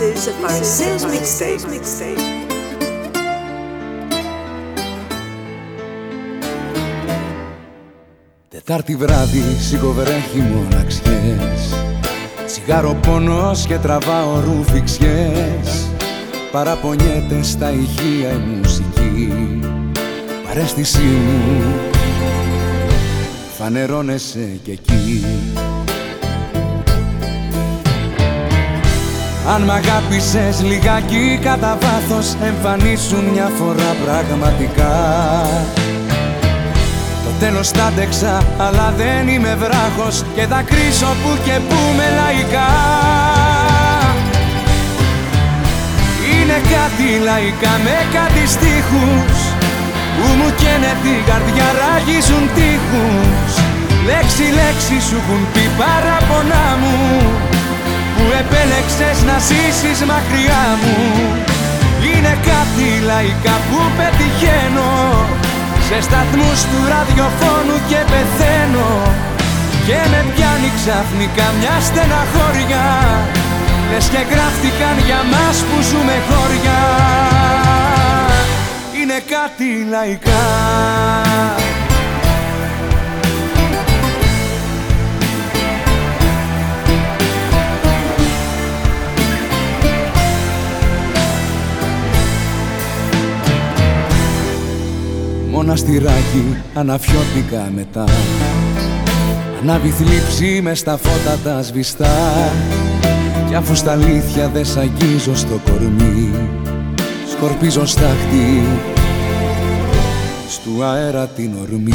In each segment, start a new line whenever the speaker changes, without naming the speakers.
is a Pharisees mixtape.
Τετάρτη βράδυ σιγοβρέχει μοναξιές. Τσιγάρο πόνος και τραβάω ρουφιξιές. Παραπονιέται στα ηχεία η μουσική. Παρέστησή μου φανερώνεσαι κι εκεί Αν μ' αγάπησες λιγάκι κατά βάθος Εμφανίσουν μια φορά πραγματικά. Το τέλος τα άντεξα αλλά δεν είμαι βράχος Και θα κρίσω που και που με λαϊκά. Είναι κάτι λαϊκά με κάτι στίχους Που μου καίνε την καρδιά ράγιζουν τείχους. Λέξη λέξη σου έχουν πει παραπονά μου. που επέλεξες να ζήσεις μακριά μου. Είναι κάτι λαϊκά που πετυχαίνω. Σε σταθμούς του ραδιοφώνου και πεθαίνω. Και με πιάνει ξαφνικά μια στεναχώρια. Λες και γράφτηκαν για μας που ζούμε χώρια. Είναι κάτι λαϊκά μοναστηράκι αναφιώτικα μετά. Ανάβει θλίψη με στα φώτα τα σβηστά. Κι αφού στα αλήθεια δεν σ' αγγίζω στο κορμί Σκορπίζω στάχτη Στου αέρα την ορμή.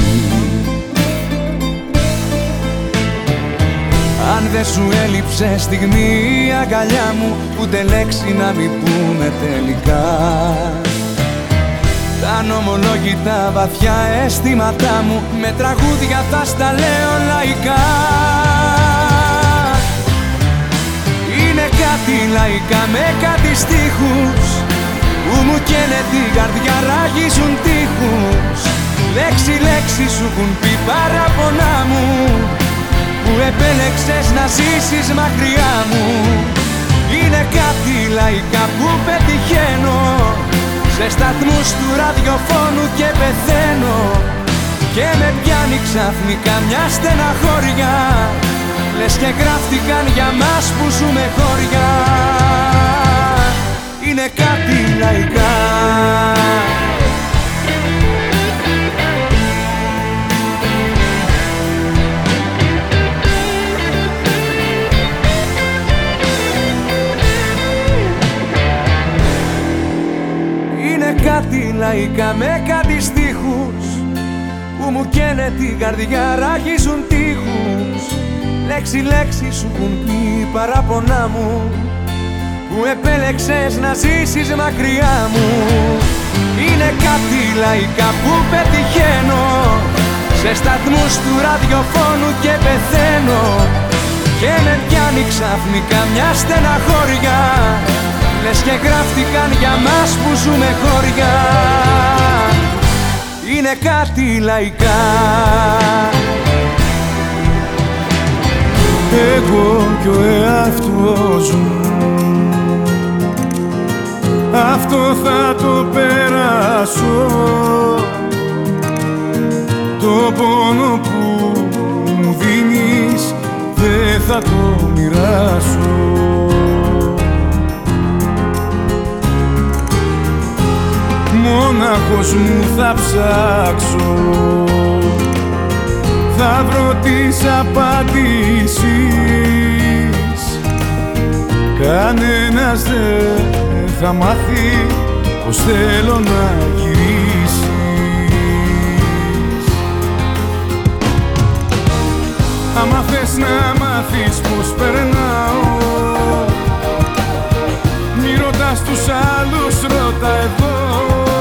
Αν δεν σου έλειψε στιγμή η αγκαλιά μου Ούτε λέξη να μην πούμε τελικά τα νομολόγητα βαθιά αισθήματά μου Με τραγούδια θα στα λέω λαϊκά. Είναι κάτι λαϊκά με κάτι στίχους Που μου καίνε την καρδιά ράγιζουν τείχους. Λέξη λέξη σου έχουν πει παραπονά μου Που επέλεξες να ζήσεις μακριά μου. Είναι κάτι λαϊκά που πετυχαίνω σε σταθμούς του ραδιοφώνου και πεθαίνω. Και με πιάνει ξαφνικά μια στεναχώρια. Λες και γράφτηκαν για μας που ζούμε χώρια. Είναι κάτι λαϊκά κάτι λαϊκά με κάτι στίχους που μου καίνε την καρδιά ράγιζουν τείχους. Λέξη λέξη σου έχουν πει παραπονά μου που επέλεξες να ζήσεις μακριά μου. Είναι κάτι λαϊκά που πετυχαίνω σε σταθμούς του ραδιοφώνου και πεθαίνω. Και με πιάνει ξαφνικά μια στεναχώρια Λες και γράφτηκαν για μας που ζούμε χωριά. Είναι κάτι λαϊκά.
Εγώ κι ο εαυτός μου. Αυτό θα το περάσω. Το πόνο που μου δίνεις Δεν θα το μοιράσω μόναχος μου θα ψάξω. Θα βρω τις απαντήσεις. Κανένας δεν θα μάθει πως θέλω να γυρίσεις. Άμα θες να μάθεις πως περνάω Μη ρωτάς τους άλλους, ρώτα εδώ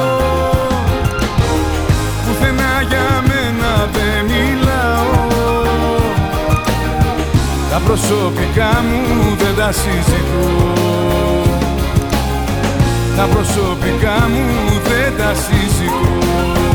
Τα προσωπικά μου δεν τα συζητώ. Τα προσωπικά μου δεν τα συζητώ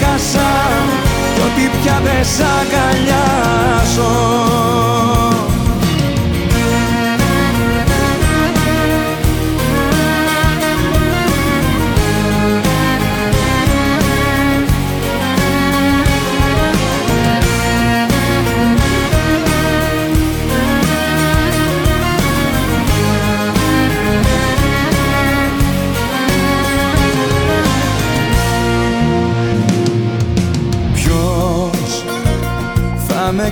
σε χάσα κι ότι πια δεν σ' αγκαλιάζω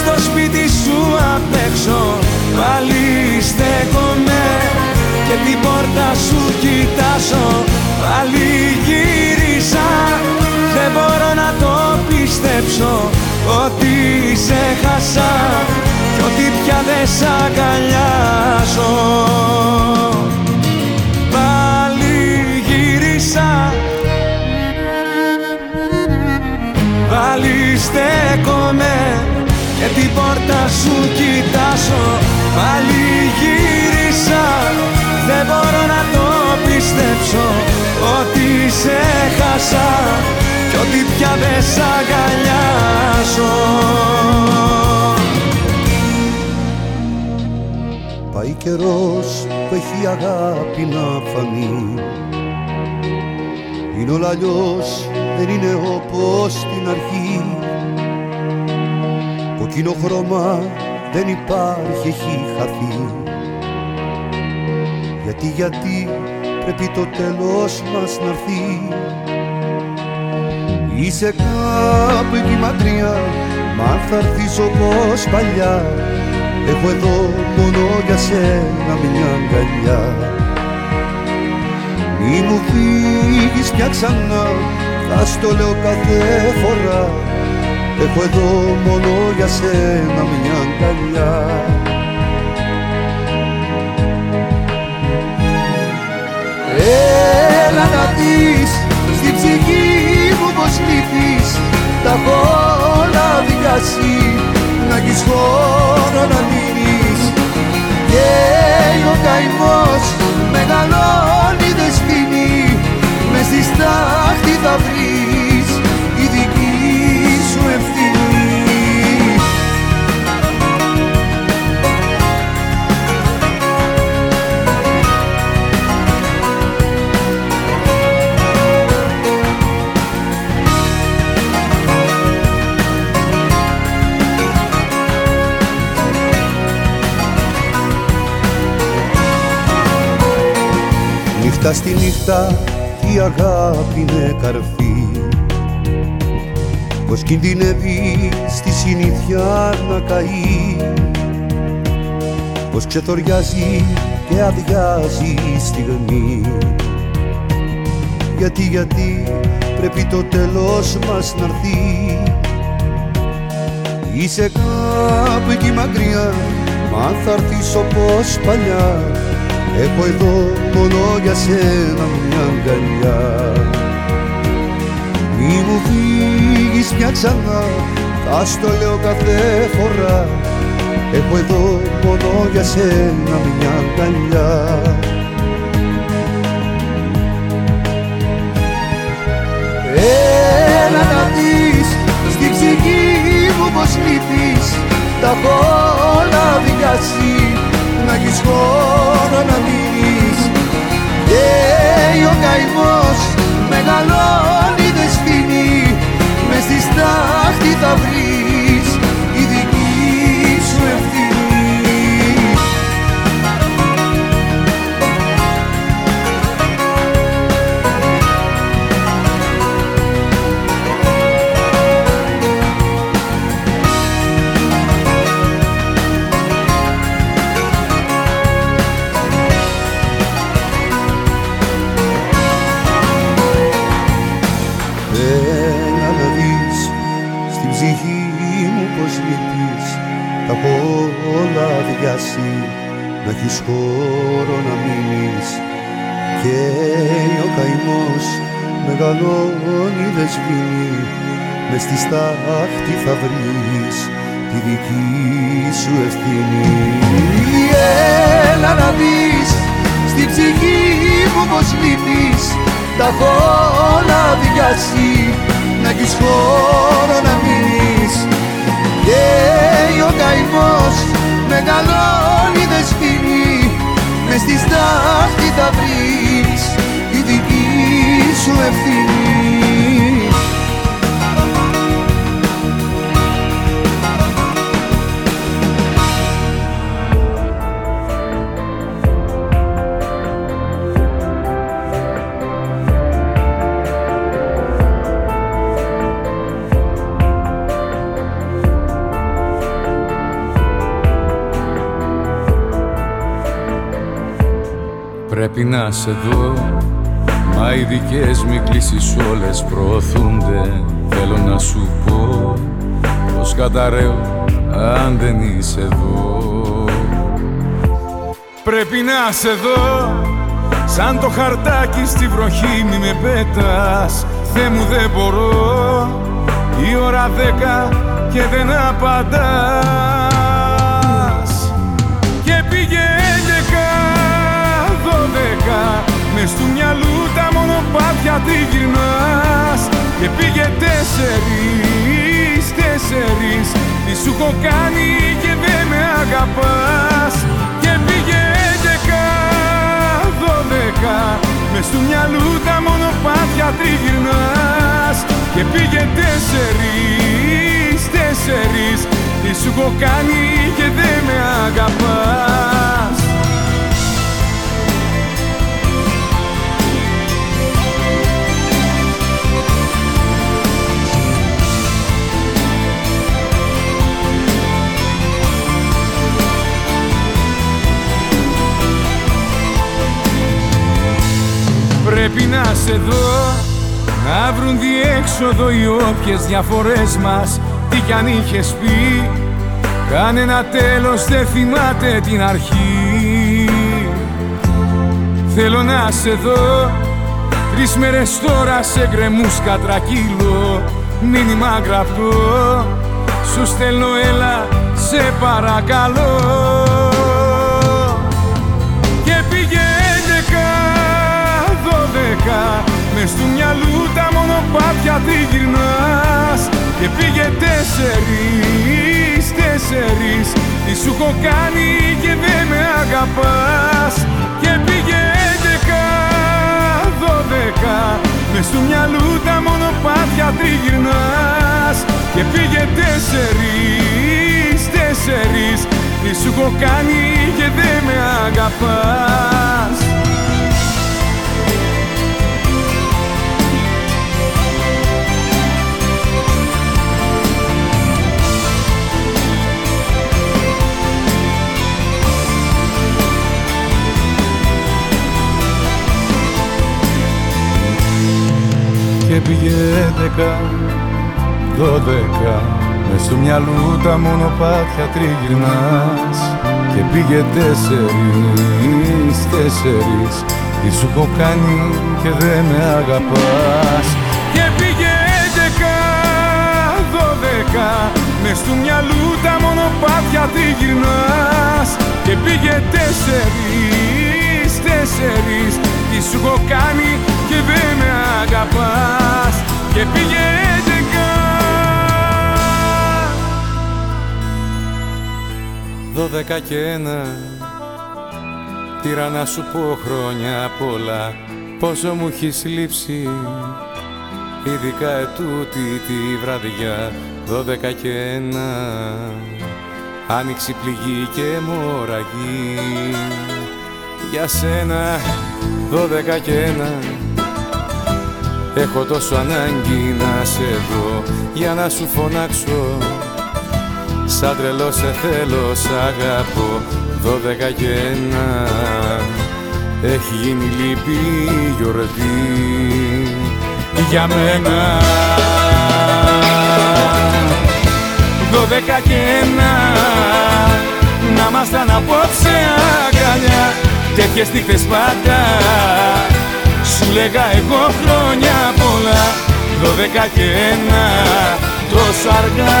στο σπίτι σου απ' έξω Πάλι στέκομαι. Και την πόρτα σου κοιτάζω Πάλι γύρισα. Δεν μπορώ να το πιστέψω Ότι σε χάσα. Κι ότι πια δεν σ' αγκαλιάζω. Πάλι γύρισα. Πάλι και την πόρτα σου κοιτάσω Πάλι γύρισα. Δεν μπορώ να το πιστέψω Ότι σε χάσα Κι ότι πια δεν σ' αγκαλιάζω
Πάει καιρός που έχει αγάπη να φανεί. Είναι όλα αλλιώς, δεν είναι όπως την αρχή Κόκκινο χρώμα δεν υπάρχει, έχει χαθεί. Γιατί, γιατί πρέπει το τέλος μας να έρθει. Είσαι κάπου εκεί μακριά Μα θα έρθεις όπως παλιά Έχω εδώ μόνο για σένα μια αγκαλιά. Μη μου φύγεις πια ξανά Θα στο λέω κάθε φορά Έχω εδώ μόνο για σένα μια αγκαλιά. Έλα να δεις στην ψυχή μου πως λείπεις Τα έχω όλα διάσει να έχεις χώρο να μείνεις. Και ο καημός μεγαλώνει δεν σβήνει Μες στη στάχτη θα βρεις Νύχτα στη νύχτα η αγάπη είναι καρφί. Πως κινδυνεύει στη συνήθεια να καεί. Πως ξεθοριάζει και αδειάζει η στιγμή. Γιατί, γιατί πρέπει το τέλος μας να έρθει. Είσαι κάπου εκεί μακριά Μα θα έρθεις όπως παλιά Έχω εδώ μόνο για σένα μια αγκαλιά. Μη μου φύγεις πια ξανά Θα στο λέω κάθε φορά. Έχω εδώ μόνο για σένα μια αγκαλιά. Έλα να δεις στην ψυχή μου πως λείπεις Τα έχω όλα διάσει να έχεις χώρο να μείνεις Και ο καημός μεγαλώνει δεν σβήνει Μες στη στάχτη θα βρεις χώρο να μείνεις. Και ο καημός μεγαλώνει δεν σβήνει. Μες στη στάχτη θα βρεις τη δική σου ευθύνη. Έλα να δεις στην ψυχή μου πως λείπεις. Τα έχω όλα διάσει να έχεις χώρο να μείνεις. Και ο καημός μεγαλώνει δεν σβήνει Μες στη στάχτη θα βρεις η δική σου ευθύνη
Πρέπει να σε δω. Μα οι δικές μου κλήσεις όλες προωθούνται. Θέλω να σου πω Πως καταραίω αν δεν είσαι εδώ. Πρέπει να σε δω. Σαν το χαρτάκι στη βροχή μη με πέτας. Θεέ μου δεν μπορώ. Η ώρα δέκα και δεν απαντάς Μες του μυαλού τα μονοπάτια τι γυρνάς Και πήγε τέσσερις, τέσσερις. Τι σου έχω κάνει και δεν με αγαπάς. Και πήγε έντεκα, δώδεκα. Μες του μυαλού τα μονοπάτια τι γυρνάς Και πήγε τέσσερις, τέσσερις. Τι σου έχω κάνει και δεν με αγαπάς εδώ να βρουν διέξοδο οι όποιες διαφορές μας. Τι κι αν είχες πει Κανένα τέλος δεν θυμάται την αρχή. Θέλω να σε δω. Τρεις μέρες τώρα σε γκρεμούς κατρακύλω Μήνυμα γραπτό. Σου στέλνω έλα σε παρακαλώ δώδεκα Μες του μυαλού τα μονοπάτια τριγυρνάς Και πήγε τέσσερις, τέσσερις. Τι σου έχω κάνει και δεν με αγαπάς. Και πήγε έντεκα, δώδεκα. Μες του μυαλού τα μονοπάτια τριγυρνάς Και πήγε τέσσερις, τέσσερις. Τι σου έχω κάνει και δεν με αγαπάς και πήγε έντεκα, δώδεκα. Μες στο μυαλού τα μονοπάτια τριγυρνάς. Και πήγε τέσσερις, τέσσερις. Τι σου έχω κάνει και δεν με αγαπάς. Και πήγε έντεκα, δώδεκα. Μες του μυαλού τα μονοπάτια τριγυρνάς. Και πήγε τέσσερις, τέσσερις. Τι σου έχω κάνει και δεν με αγαπάς Και πήγε έντεκα. Δώδεκα και ένα. Πήρα να σου πω χρόνια πολλά. Πόσο μου έχεις λείψει. Ειδικά ετούτη τη βραδιά. Δώδεκα και ένα. Άνοιξη πληγή και μοραγή. Για σένα δώδεκα και ένα Έχω τόσο ανάγκη να σε δω Για να σου φωνάξω. Σαν τρελό σε θέλω, σ' αγαπώ. Δώδεκα και ένα Έχει γίνει λύπη γιορτή. Για μένα. Δώδεκα και ένα Να ήμασταν απόψε αγκαλιά. Τέτοιες νύχτες πάντα Σου λέγα εγώ χρόνια πολλά. Δώδεκα και ένα τόσο αργά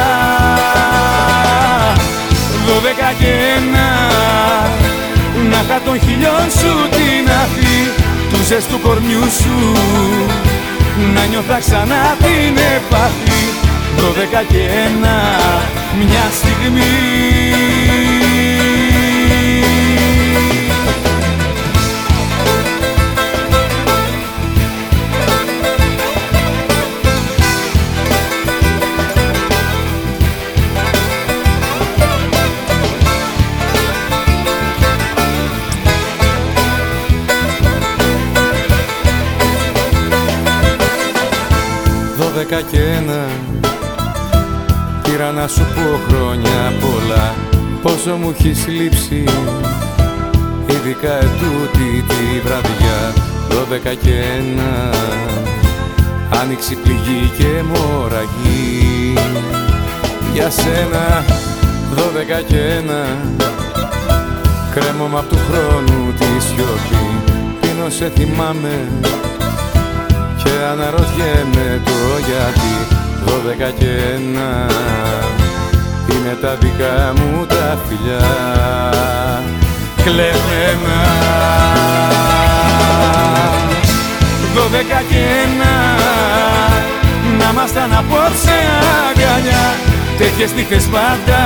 Δώδεκα και ένα Να είχα των χιλιών σου την αφή. Του ζεστού κορμιού σου Να νιώθα ξανά την επαφή. Δώδεκα και ένα Μια στιγμή δώδεκα και ένα Πήρα να σου πω χρόνια πολλά Πόσο μου έχεις λείψει. Ειδικά ετούτη τη βραδιά Δώδεκα και ένα Άνοιξη πληγή και μοραγή. Για σένα δώδεκα και ένα Κρέμομαι απ' του χρόνου τη σιωπή Πίνω σε θυμάμαι και αναρωτιέμαι το γιατί δώδεκα και ένα είναι τα δικά μου τα φιλιά. Κλεμμένα δώδεκα και ένα να ήμασταν απόψε αγκαλιά. Τέτοιες νύχτες πάντα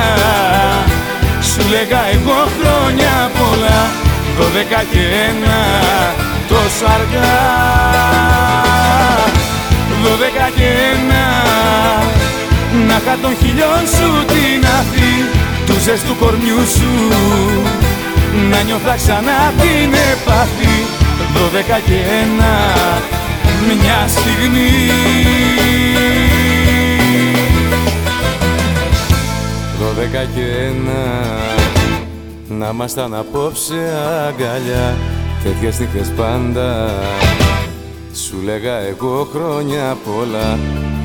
σου λέγα εγώ χρόνια πολλά δώδεκα και ένα τόσο αργά Δώδεκα και ένα Να είχα των χιλιών σου την αφή Του ζεστού κορμιού σου. Να νιώθα ξανά την επαφή Δώδεκα και ένα Μια στιγμή. Δώδεκα και ένα Να ήμασταν απόψε αγκαλιά τέτοιες νύχτες πάντα. Σου λέγα εγώ χρόνια πολλά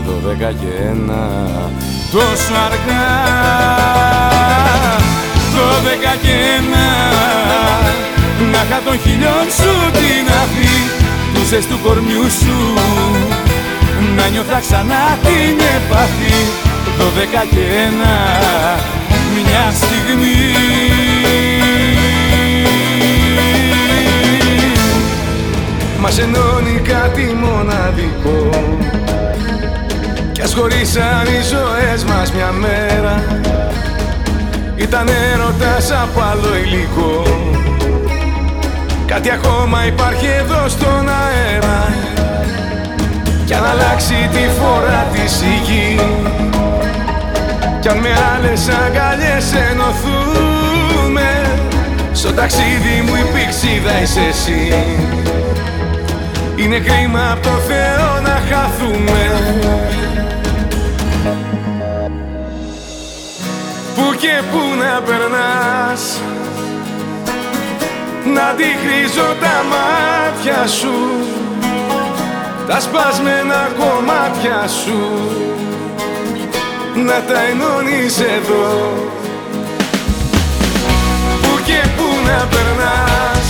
δώδεκα και ένα. Τόσο αργά δώδεκα και ένα. Να είχα τον χιλιόν σου την αφή Του ζεστού κορμιού σου. Να νιώθα ξανά την επαφή δώδεκα και ένα Μια στιγμή. Μας ενώνει κάτι μοναδικό. Κι ας χωρίσαν οι ζωές μας μια μέρα. Ήταν έρωτας από άλλο υλικό. Κάτι ακόμα υπάρχει εδώ στον αέρα. Κι αν αλλάξει τη φορά της η γη Κι αν με άλλες αγκαλιές ενωθούμε. Στο ταξίδι μου η πηξίδα είσαι εσύ. Είναι κρίμα από το Θεό να χαθούμε. Πού και πού να περνάς Να αντιχρίζω τα μάτια σου Τα σπασμένα κομμάτια σου Να τα ενώνεις εδώ. Πού και πού να περνάς.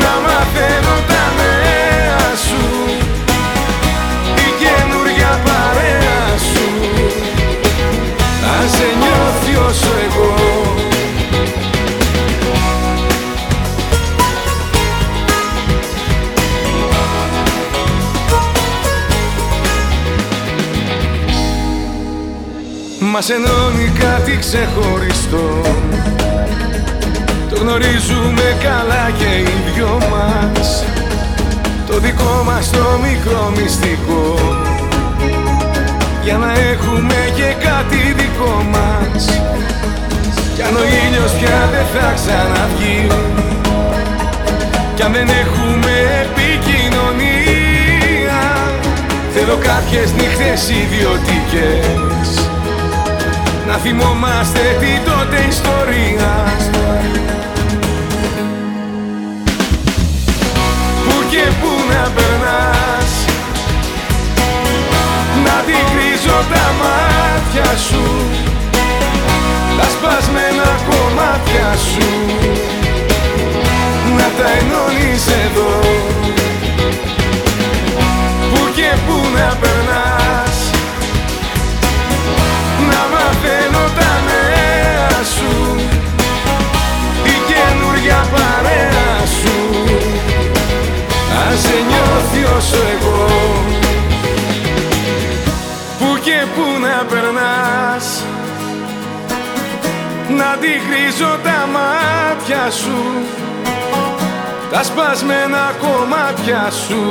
Να μαθαίνω τα νέα σου. Η καινούρια παρέα σου. Αν σε νιώθει όσο εγώ Μας ενώνει κάτι ξεχωριστό. Το γνωρίζουμε καλά και οι δυο μας. Το δικό μας το μικρό μυστικό. Για να έχουμε και κάτι δικό μας. Κι αν ο ήλιος πια δεν θα ξαναβγεί. Κι αν δεν έχουμε επικοινωνία. Θέλω κάποιες νύχτες ιδιωτικές Να θυμόμαστε την τότε ιστορία. Και πού να περνάς. Να αντικρίζω τα μάτια σου. Τα σπασμένα κομμάτια σου. Να τα ενώνεις εδώ. Πού και πού να περνάς. Να μαθαίνω τα νέα σου. Η καινούρια παρέα σου. Αν σε νιώθει όσο εγώ. Πού και πού να περνάς. Να αντιχρίζω τα μάτια σου. Τα σπασμένα κομμάτια σου.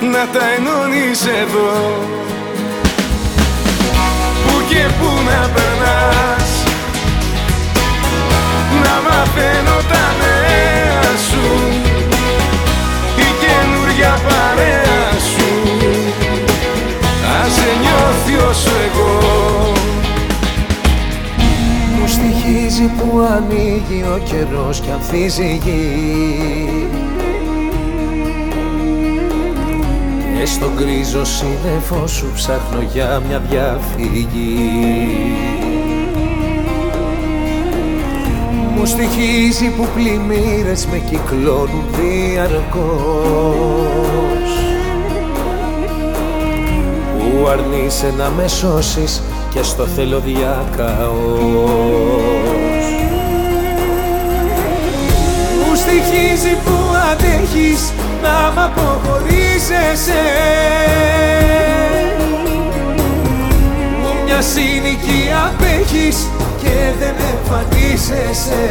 Να τα ενώνεις εδώ. Πού και πού να περνάς. Να μαθαίνω τα νέα σου καινούρια παρέα σου. Αν σε νιώθει όσο εγώ.
Μου στοιχίζει που ανοίγει ο καιρός κι ανθίζει η γη Και στον γκρίζο σύννεφο σου ψάχνω για μια διαφυγή. Μου στοιχίζει που πλημμύρες με κυκλώνουν διαρκώς. Που αρνείσαι να με σώσεις και στο θέλω διακαώς. Μου στοιχίζει που αντέχεις να μ' αποχωρίζεσαι Μου μια συνοικία απέχεις και δεν εμφανίζεσαι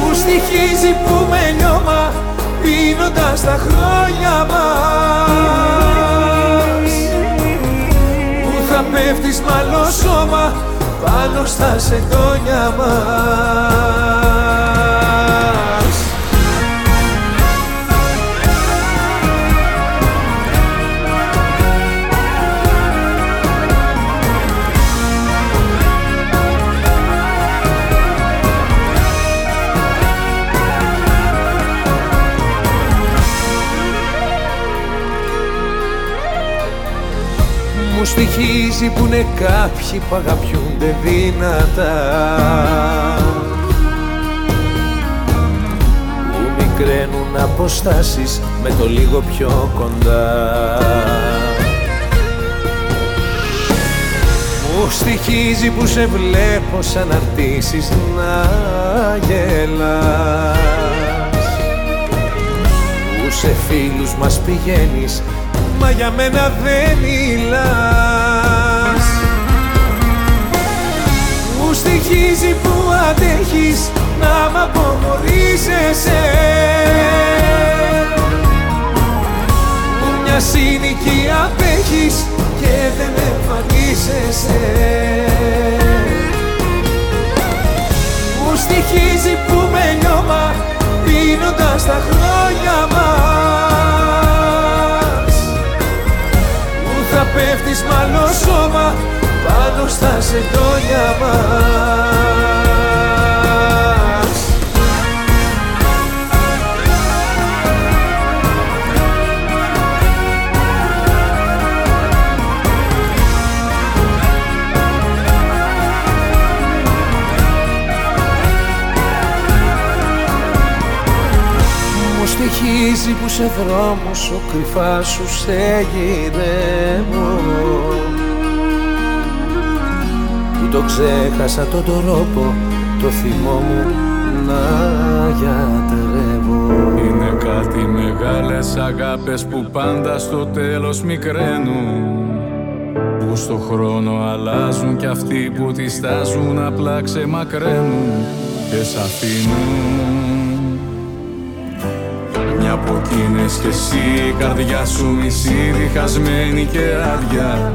Που στοιχίζει που με λιώμα πίνοντας τα χρόνια μας. Που θα πέφτεις μ' άλλο σώμα πάνω στα σεντόνια μας Μου στοιχίζει που είναι κάποιοι που αγαπιούνται δυνατά Που μικραίνουν αποστάσεις με το λίγο πιο κοντά. Μου στοιχίζει που σε βλέπω σαν αρτήσεις να γελάς. Που σε φίλους μας πηγαίνεις μα για μένα δεν μιλάς. Μου στοιχίζει που αντέχεις να μ' απομορίζεσαι Που μια σύνοικη απέχεις στοιχίζει που σε δρόμος σου κρυφά σου σε γυρεύω Που το ξέχασα τον τρόπο το θυμό μου να γιατρεύω.
Είναι κάτι μεγάλες αγάπες που πάντα στο τέλος μικραίνουν. Που στο χρόνο αλλάζουν κι αυτοί που τις στάζουν απλά ξεμακραίνουν και σ' αφήνουν. μια από εκείνες κι εσύ η καρδιά σου μισή διχασμένη και άδεια.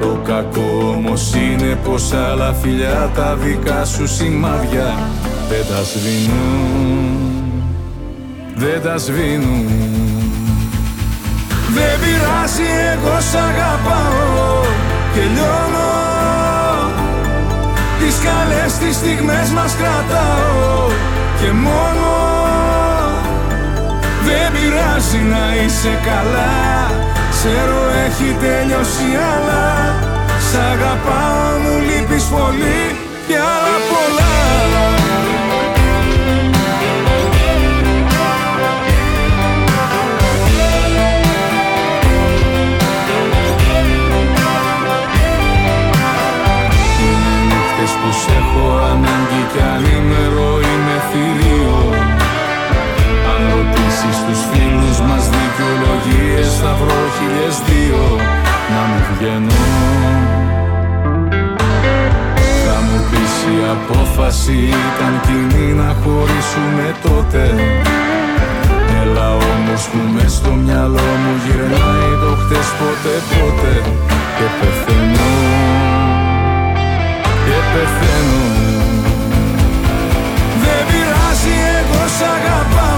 Το κακό όμως είναι πως άλλα φιλιά τα δικά σου σημάδια Δεν τα σβήνουν, δεν τα σβήνουν.
Δεν πειράζει εγώ σ' αγαπάω και λιώνω. Τις καλές τις στιγμές μας κρατάω και μόνο δεν πειράζει να είσαι καλά. Ξέρω έχει τελειώσει αλλά Σ' αγαπάω μου λείπεις πολύ και άλλα πολλά.
Είναι νύχτες που σ' έχω ανάγκη κι ανήμερο είμαι θηρίο. αν ρωτήσεις τους φίλους μας δικαιολογίες Θα βρω χιλιές δύο να μου βγαίνω Θα μου πεις η απόφαση ήταν κοινή να χωρίσουμε τότε. Έλα όμως που μες στο μυαλό μου γυρνάει το χτες ποτέ ποτέ Και πεθαίνω. Και πεθαίνω.
Δεν πειράζει εγώ σ' αγαπάω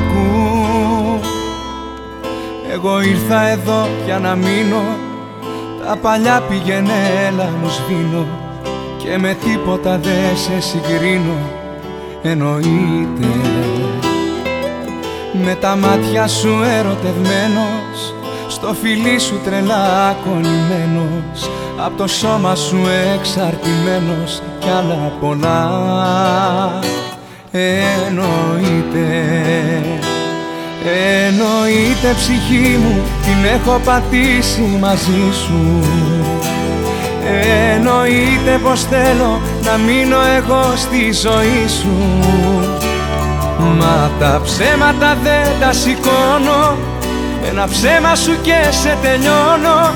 Ακού Εγώ ήρθα εδώ για να μείνω. Τα παλιά πήγαινε έλα μου σβήνω. Και με τίποτα δεν σε συγκρίνω. Εννοείται. Με τα μάτια σου ερωτευμένος Στο φιλί σου τρελά κολλημένος. Απ' το σώμα σου εξαρτημένος Κι άλλα πολλά Εννοείται Εννοείται ψυχή μου την έχω πατήσει μαζί σου. Εννοείται πως θέλω να μείνω εγώ στη ζωή σου. Μα τα ψέματα δεν τα σηκώνω Ένα ψέμα σου και σε τελειώνω.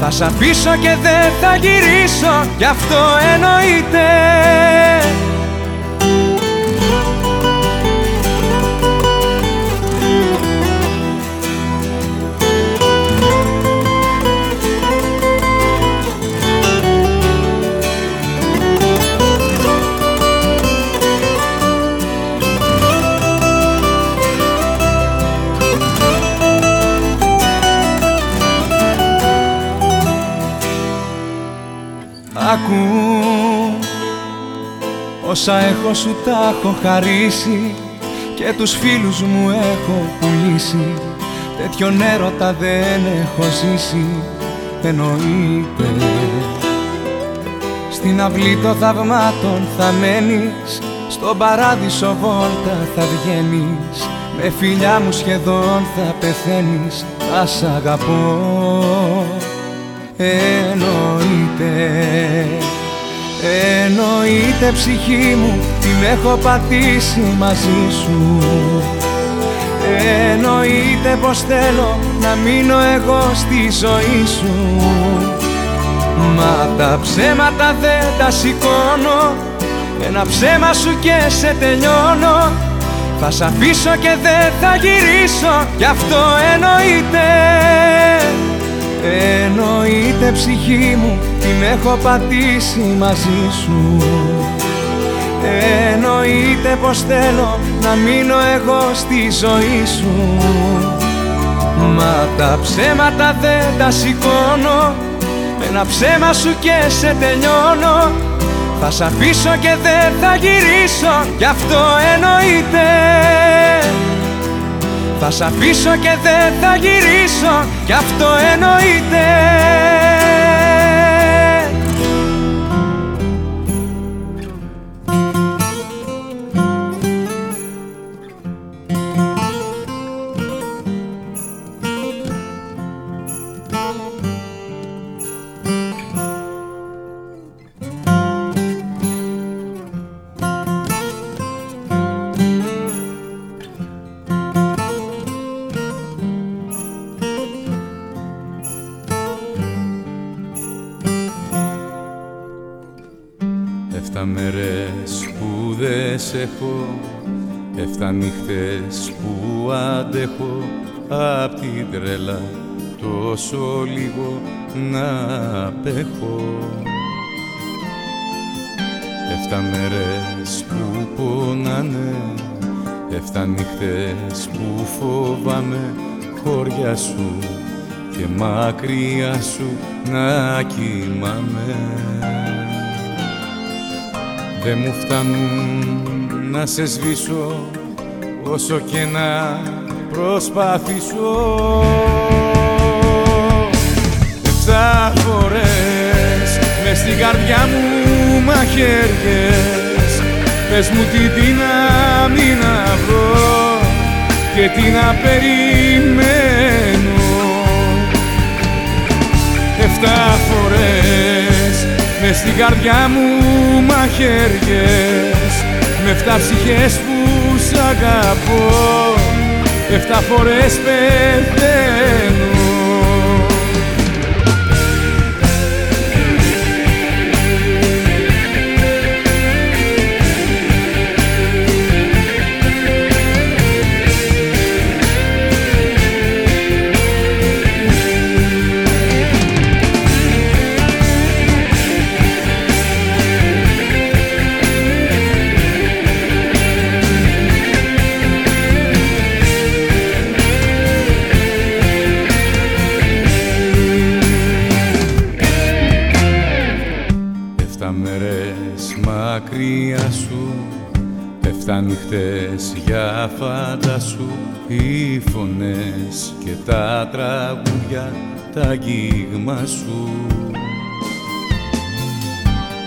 Θα σ' αφήσω και δεν θα γυρίσω Κι αυτό εννοείται Ακού Όσα έχω σου τα έχω χαρίσει Και τους φίλους μου έχω πουλήσει. Τέτοιον έρωτα δεν έχω ζήσει Εννοείται. Στην αυλή των θαυμάτων θα μένεις Στον παράδεισο βόλτα θα βγαίνεις. Με φιλιά μου σχεδόν θα πεθαίνεις Θα σ' αγαπώ. Εννοείται Εννοείται. Ψυχή μου Την έχω πατήσει μαζί σου. Εννοείται πως θέλω να μείνω εγώ στη ζωή σου. Μα τα ψέματα δεν τα σηκώνω. Ένα ψέμα σου και σε τελειώνω. Θα σ' αφήσω και δεν θα γυρίσω. Γι' αυτό εννοείται Εννοείται ψυχή μου την έχω πατήσει μαζί σου. Εννοείται πως θέλω να μείνω εγώ στη ζωή σου. Μα τα ψέματα δεν τα σηκώνω. Ένα ψέμα σου και σε τελειώνω. Θα σ' αφήσω και δεν θα γυρίσω. Γι' αυτό εννοείται θα σ' αφήσω και δεν θα γυρίσω Κι αυτό εννοείται
απ' την τρέλα τόσο λίγο να απέχω. Εφτά μέρες που πονάνε Εφτά νύχτες που φοβάμαι. Χώρια σου και μακριά σου να κοιμάμαι. Δεν μου φτάνουν να σε σβήσω όσο και να προσπαθήσω. Εφτά φορές μες στην καρδιά μου μαχαίριες Πες μου τι δύναμη να βρω και τι να περιμένω. Εφτά φορές μες στην καρδιά μου μαχαίριες με εφτά ψυχές που σ' αγαπώ Εφτά φορές πεθαίνω
τα αγγίγμα σου.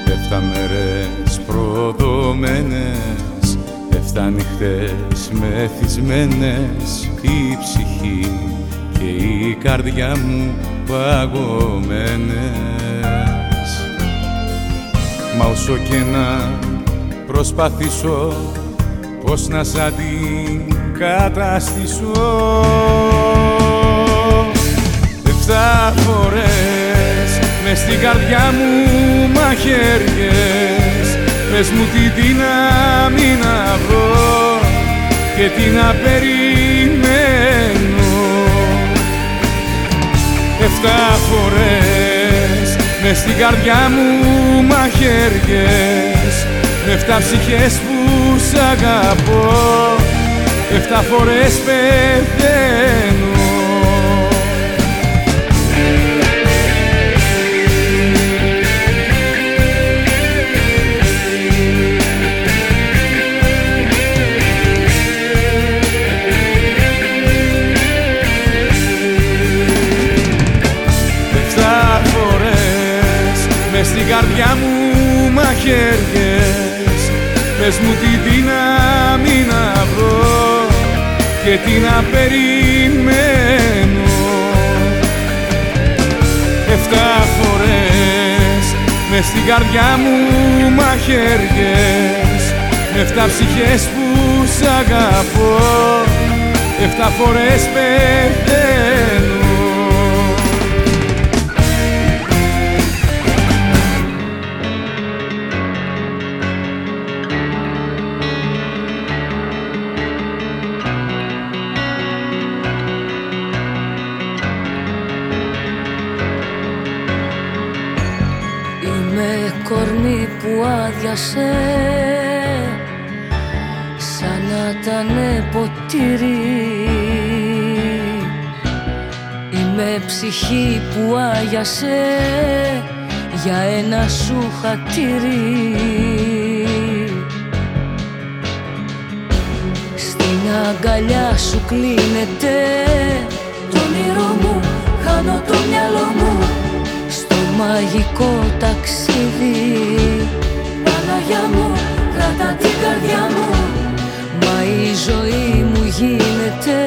Εφτά μέρες προδομένες Εφτά νύχτες μεθυσμένες. Η ψυχή και η καρδιά μου παγωμένες. Μα όσο και να προσπαθήσω πώς να σ' αντικαταστήσω
Εφτά φορές μες στην καρδιά μου μαχαίριες Πες μου τι δύναμη να βρω και τι να περιμένω. Εφτά φορές μες στην καρδιά μου μαχαίριες με εφτά ψυχές που σ' αγαπώ. Εφτά φορές πεθαίνω καρδιά μου μαχαίριες Πες μου τι δύναμη να βρω και τι να περιμένω. Εφτά φορές μες στην καρδιά μου μαχαίριες με εφτά ψυχές που σ' αγαπώ. Εφτά φορές πεθαίνω
κορμί που άδειασε σαν να ήταν ποτήρι. Είμαι ψυχή που άγιασε για ένα σου χατήρι. Στην αγκαλιά σου κλείνεται το όνειρό μου, χάνω το μυαλό μου μαγικό ταξίδι. Παναγιά μου, κρατά την καρδιά μου. Μα η ζωή μου γίνεται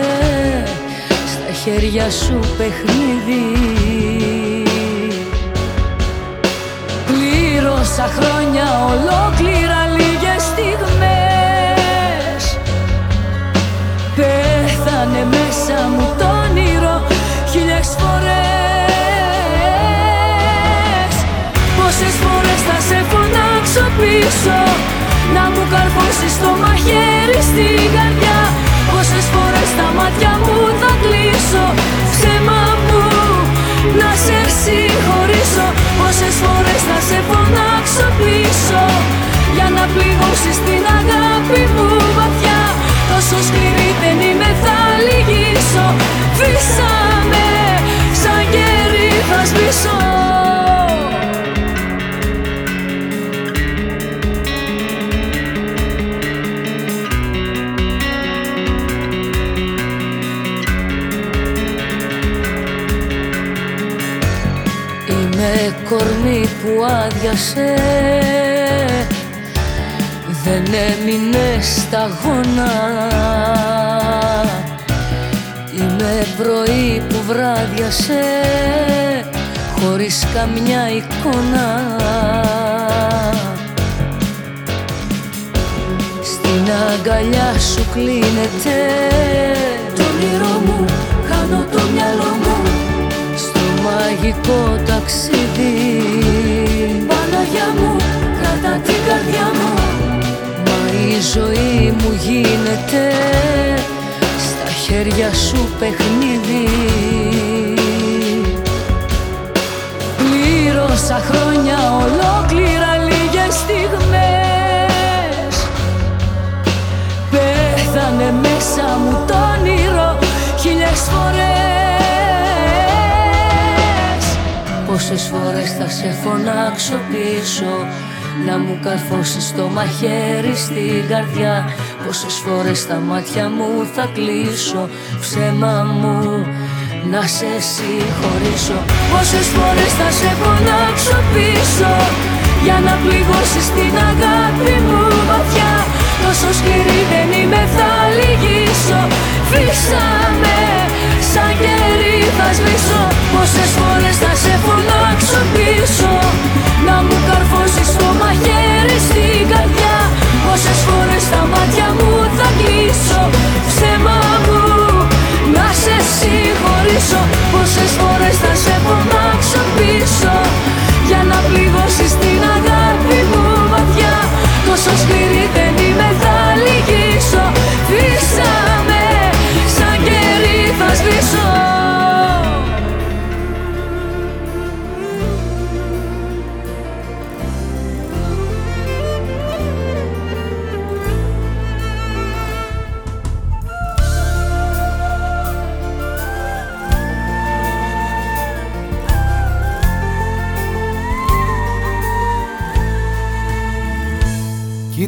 Στα χέρια σου παιχνίδι. Πλήρωσα χρόνια ολόκληρα λίγες στιγμές. Πέθανε μέσα μου το όνειρο χίλιες φορές πίσω. Να μου καρφώσεις το μαχαίρι στην καρδιά. Πόσες φορές τα μάτια μου θα κλείσω. Ψέμα μου να σε συγχωρήσω. Πόσες φορές θα σε φωνάξω πίσω. Για να πληγώσεις την αγάπη μου βαθιά. Τόσο σκληρή δεν είμαι θα λυγίσω. Φύσαμε σαν κερί θα σβήσω κορμί που άδειασε. Δεν έμεινε σταγόνα Είμαι πρωί που βράδιασε χωρίς καμιά εικόνα. Στην αγκαλιά σου κλείνεται. Το όνειρό μου, χάνω το μυαλό μου. Μαγικό ταξίδι καρδιά μου. Μα η ζωή μου γίνεται Στα χέρια σου παιχνίδι. Πλήρωσα χρόνια ολόκληρα λίγες στιγμές. Πέθανε μέσα μου το όνειρο χίλιες φορές. Πόσες φορές θα σε φωνάξω πίσω Να μου καρφώσεις το μαχαίρι στην καρδιά. Πόσες φορές τα μάτια μου θα κλείσω. Ψέμα μου να σε συγχωρήσω. Πόσες φορές θα σε φωνάξω πίσω. Για να πληγώσεις την αγάπη μου βαθιά. Τόσο σκληρή δεν είμαι θα λυγίσω Φύσαμε σαν κερί θα σβήσω. Πόσες φορές θα σε φωνάξω πίσω. Να μου καρφώσεις το μαχαίρι στην καρδιά. Πόσες φορές τα μάτια μου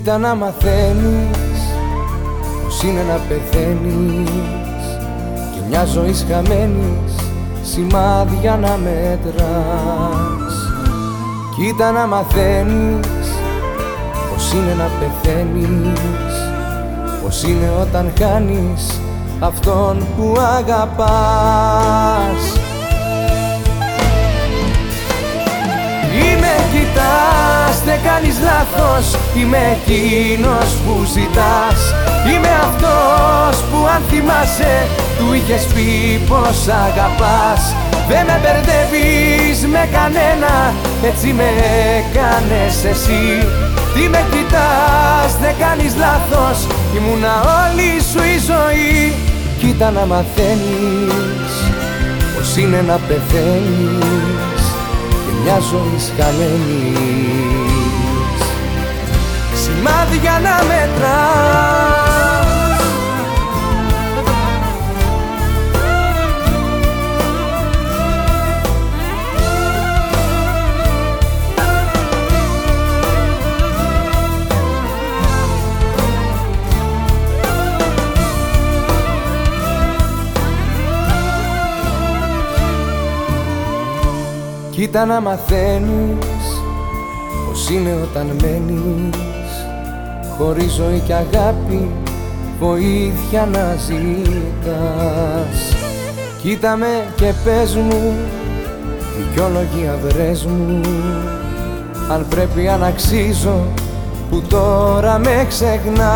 Κοίτα να μαθαίνεις πως είναι να πεθαίνεις. Και μια ζωή χαμένης σημάδια να μετράς. Κοίτα να μαθαίνεις πως είναι να πεθαίνεις. Πως είναι όταν χάνεις αυτόν που αγαπάς. Είμαι κοιτάς, δεν κάνεις λάθος Είμαι εκείνος που ζητάς. Είμαι αυτός που αν θυμάσαι Του είχες πει πως αγαπάς. Δεν με μπερδεύεις με κανένα Έτσι με έκανες εσύ. Τι με κοιτάς, δεν κάνεις λάθος. Ήμουνα όλη σου η ζωή. Κοίτα να μαθαίνεις Πως είναι να πεθαίνεις. Και μια ζωή χαμένης Σημάδια να μετράς. Κοίτα να μαθαίνεις Πως είναι όταν μένεις Χωρίς ζωή και αγάπη Βοήθεια να ζητάς. Κοίτα με και πες μου Δικαιολογία βρες μου Αν πρέπει αν αξίζω Που τώρα με ξεχνάς.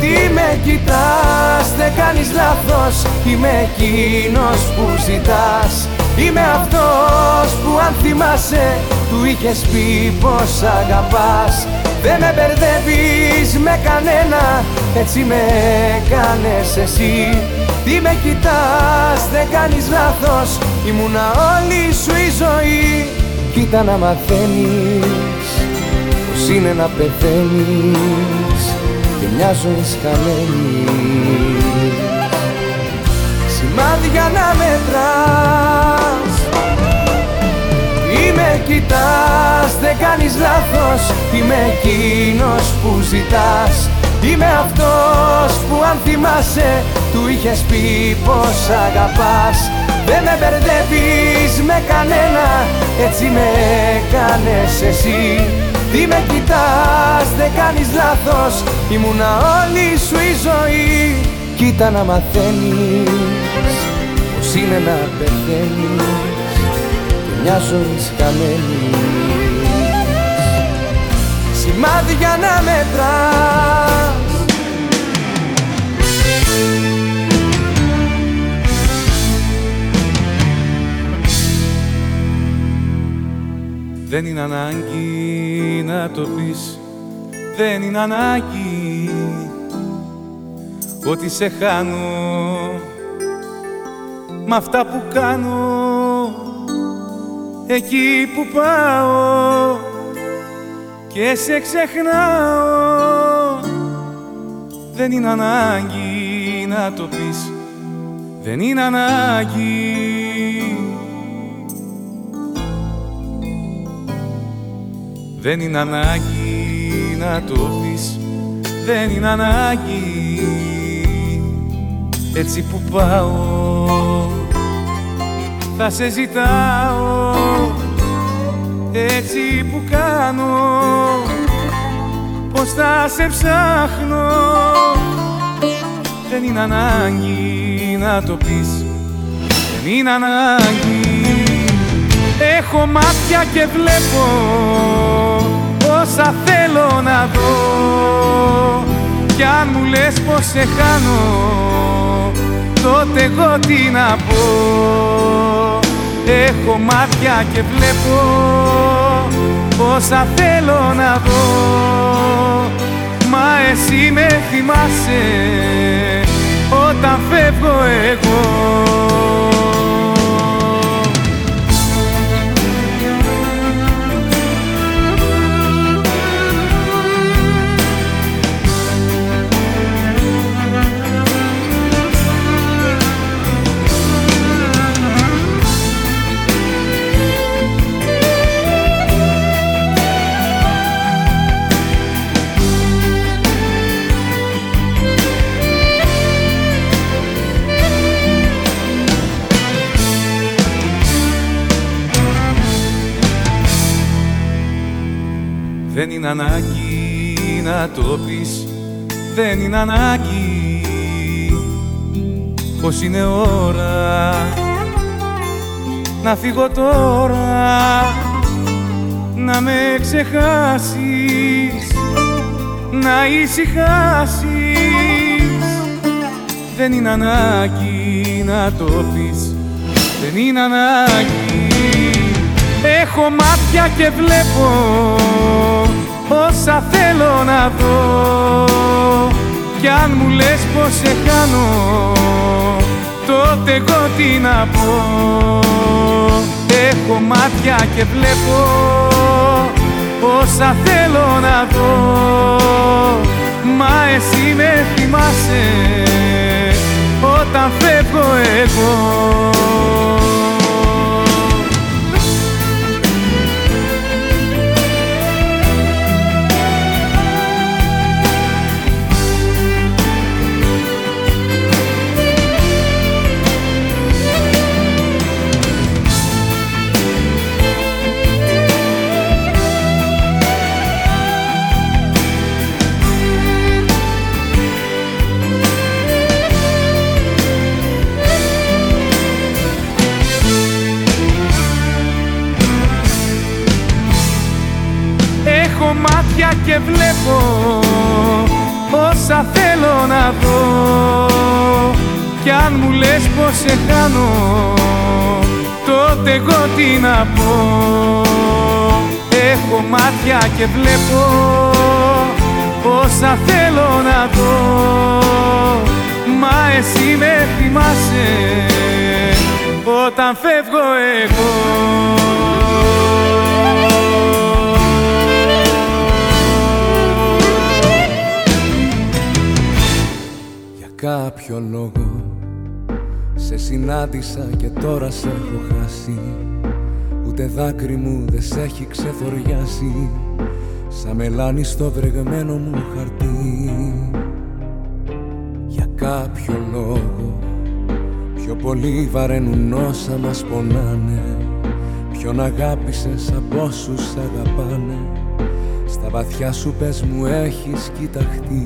Τι με κοιτάς, δεν κάνεις λάθος Είμαι εκείνος που ζητάς Είμαι αυτός που αν θυμάσαι Του είχες πει πως αγαπάς. Δεν με μπερδεύεις με κανένα Έτσι με έκανες εσύ. Τι με κοιτάς, δεν κάνεις λάθος Ήμουνα όλη σου η ζωή. Κοίτα να μαθαίνεις Πως είναι να πεθαίνεις και μια ζωή χαμένη Σημάδια να μετράς Είμαι κοιτάς, δεν κάνεις λάθος. Είμαι εκείνος που ζητάς. Είμαι αυτός που αν θυμάσαι Του είχες πει πως αγαπάς. Δεν με μπερδεύεις με κανένα Έτσι με έκανες εσύ. Τι με κοιτάς, δεν κάνεις λάθος. Ήμουνα όλη σου η ζωή. Κοίτα να μαθαίνεις Πως είναι να πεθαίνεις Και μια ζωή χαμένη Σημάδια να μετράς.
Δεν είναι ανάγκη να το πεις. Δεν είναι ανάγκη Ότι σε χάνω. Μ' αυτά που κάνω Εκεί που πάω Και σε ξεχνάω Δεν είναι ανάγκη να το πεις. Δεν είναι ανάγκη. Δεν είναι ανάγκη να το πεις. Δεν είναι ανάγκη. Έτσι που πάω Θα σε ζητάω Έτσι που κάνω Πως θα σε ψάχνω. Δεν είναι ανάγκη να το πεις Δεν είναι ανάγκη. Έχω μάτια και βλέπω όσα θέλω να δω. Κι αν μου λες πως σε χάνω τότε εγώ τι να πω. Έχω μάτια και βλέπω όσα θέλω να δω. Μα εσύ με θυμάσαι όταν φεύγω εγώ
Δεν είναι ανάγκη να το πεις. Δεν είναι ανάγκη. Πως είναι ώρα Να φύγω τώρα Να με ξεχάσεις Να ησυχάσεις. Δεν είναι ανάγκη να το πεις. Δεν είναι ανάγκη Έχω μάτια και βλέπω όσα θέλω να δω. Κι αν μου λες πως σε κάνω τότε εγώ τι να πω. Έχω μάτια και βλέπω όσα θέλω να δω. Μα εσύ με θυμάσαι όταν φεύγω εγώ και βλέπω όσα θέλω να δω. Κι αν μου λες πως σε χάνω τότε εγώ τι να πω. Έχω μάτια και βλέπω όσα θέλω να δω. Μα εσύ με θυμάσαι όταν φεύγω εγώ κάποιο λόγο. Σε συνάντησα και τώρα σε έχω χάσει. Ούτε δάκρυ μου δεν σε έχει ξεθοριάσει Σαν μελάνι στο βρεγμένο μου χαρτί. Για κάποιο λόγο. Πιο πολύ βαραίνουν όσα μας πονάνε. Ποιον αγάπησες από όσους αγαπάνε. Στα βαθιά σου πες μου έχεις κοιταχτεί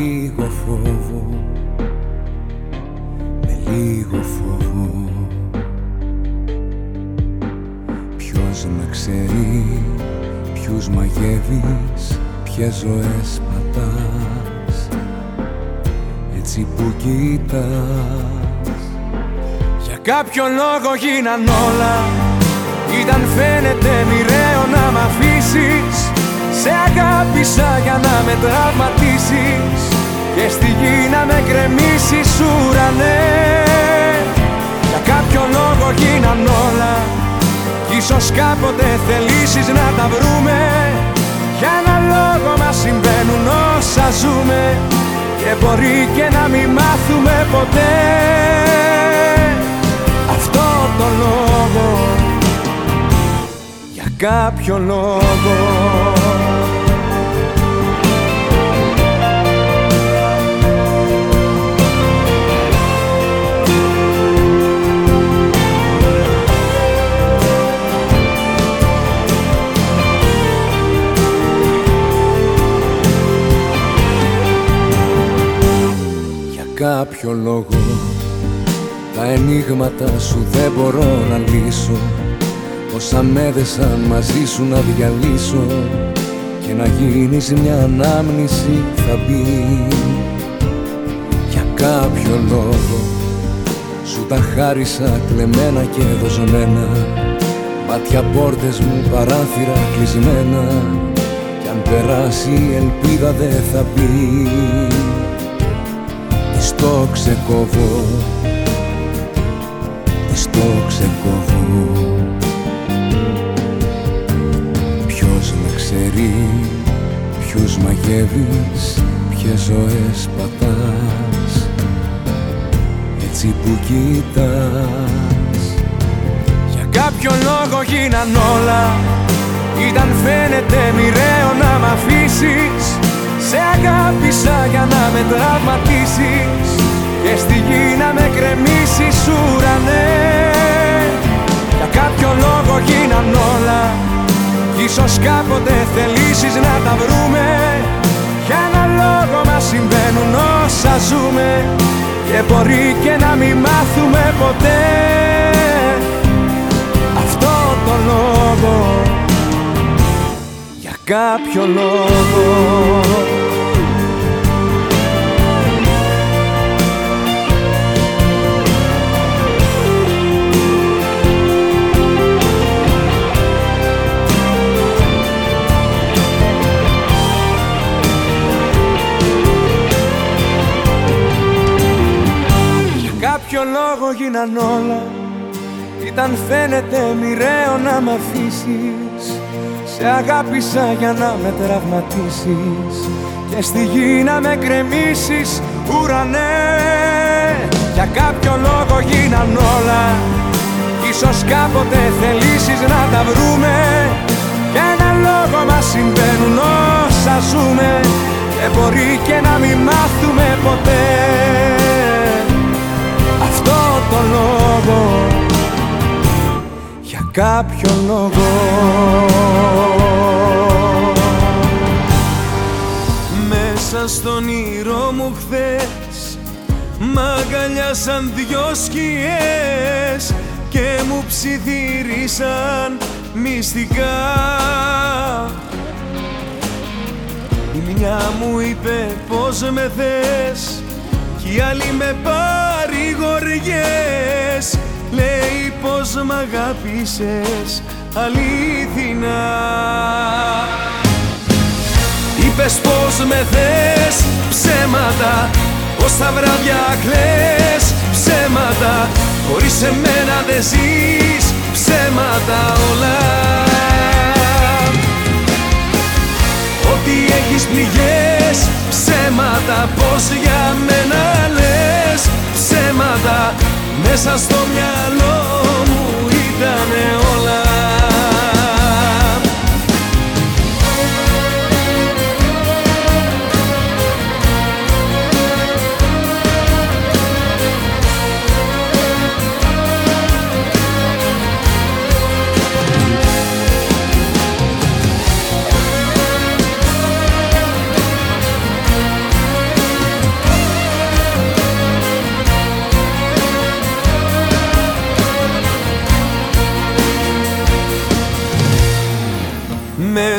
λίγο φόβο με λίγο φόβο. Ποιος να ξέρει ποιους μαγεύεις ποιες ζωές πατάς. Έτσι που κοιτάς Για κάποιο λόγο γίναν όλα. Ήταν φαίνεται μοιραίο να μ' αφήσεις σε αγάπησα για να με τραυματίσεις Και στη γη να με κρεμίσεις ουρανέ. Για κάποιο λόγο γίναν όλα Κι ίσως κάποτε θελήσεις να τα βρούμε. Για ένα λόγο μας συμβαίνουν όσα ζούμε Και μπορεί και να μην μάθουμε ποτέ. Αυτό το λόγο Για κάποιο λόγο κάποιο λόγο. Τα ενίγματα σου δεν μπορώ να λύσω. Όσα με μαζί σου να διαλύσω. Και να γίνεις μια ανάμνηση θα μπει. Για κάποιο λόγο. Σου τα χάρισα κλεμμένα και δοζωμένα. Μάτια πόρτες μου παράθυρα κλεισμένα. Κι αν περάσει η ελπίδα δεν θα μπει το ξεκόβω. Της το ξεκόβω. Ποιος να ξέρει Ποιους μαγεύεις Ποιες ζωές πατάς. Έτσι που κοιτάς Για κάποιο λόγο γίναν όλα. Ήταν φαίνεται μοιραίο να μ' αφήσεις σε αγάπησα για να με τραυματίσεις Και στη γη να με κρεμίσεις ουρανέ. Για κάποιο λόγο γίναν όλα. Κι Ίσως κάποτε θελήσεις να τα βρούμε. Για ένα λόγο μας συμβαίνουν όσα ζούμε. Και μπορεί και να μην μάθουμε ποτέ. Αυτό το λόγο. Για κάποιο λόγο ποιο λόγο γίναν όλα. Ήταν φαίνεται μοιραίο να μ' αφήσεις. Σε αγάπησα για να με τραυματίσεις. Και στη γη να με κρεμίσεις ουρανέ. Για κάποιο λόγο γίναν όλα. Ίσως κάποτε θελήσεις να τα βρούμε. Για ένα λόγο μας συμβαίνουν όσα ζούμε. Και μπορεί και να μην μάθουμε ποτέ. το λόγο. Για κάποιο λόγο.
Μέσα στον ήρω μου χθες Μ' αγκαλιάσαν δυο σκιές Και μου ψιθύρισαν μυστικά. Η μια μου είπε πως με θες Κι η άλλη με παρηγοριές Λέει πως μ' αγάπησες αλήθινα. Είπες πως με θες ψέματα Πως τα βράδια κλαις ψέματα. Χωρίς εμένα δεν ζεις ψέματα όλα. Ότι έχεις πληγές ψέματα Πως για μένα λες ψέματα Μέσα στο μυαλό μου ήτανε όλα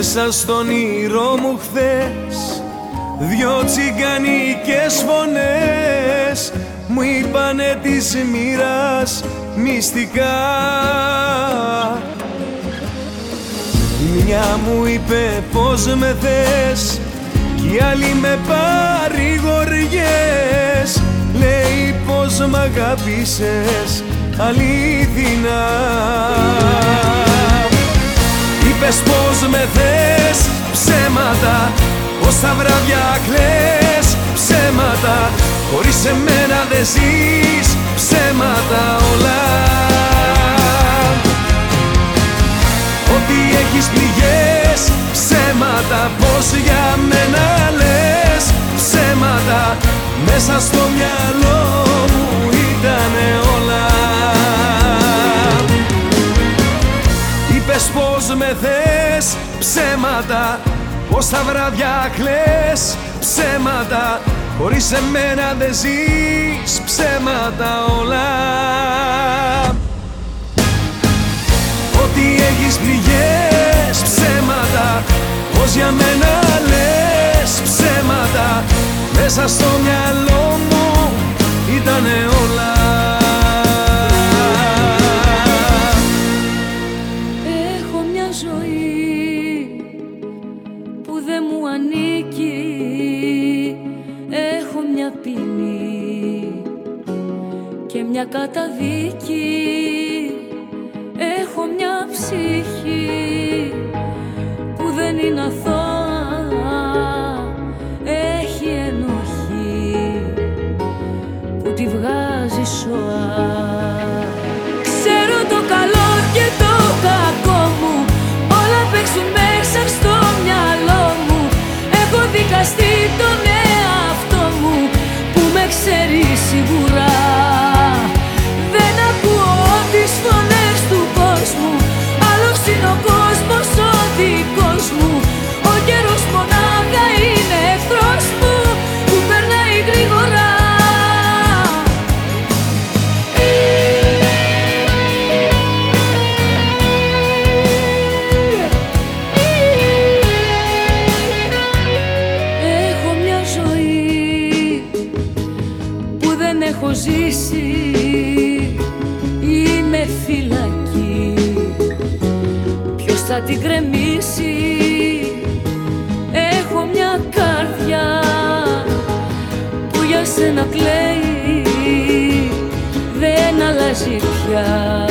Μέσα στον ήρω μου χθες Δυο τσιγκανικές φωνές Μου είπανε της μοίρας μυστικά. Μια μου είπε πως με θες Κι η άλλη με παρηγοριές Λέει πως μ' αγάπησες αλήθινα Είπες πως με θες ψέματα Πως τα βράδια κλαις ψέματα Χωρίς εμένα δεν ζεις ψέματα όλα. Ότι έχεις πληγές ψέματα Πως για μένα λες ψέματα Μέσα στο μυαλό μου ήτανε όλα Είπες πως με θες ψέματα. Πως τα βράδια κλαις ψέματα. Χωρίς εμένα δεν ζεις ψέματα όλα. Ότι έχεις πληγές ψέματα. Πως για μένα λες ψέματα. Μέσα στο μυαλό μου ήτανε όλα
μια καταδίκη. Έχω μια ψυχή που δεν είναι αθώα θα την κρεμίσει. Έχω μια καρδιά Που για σένα κλαίει. Δεν αλλάζει πια.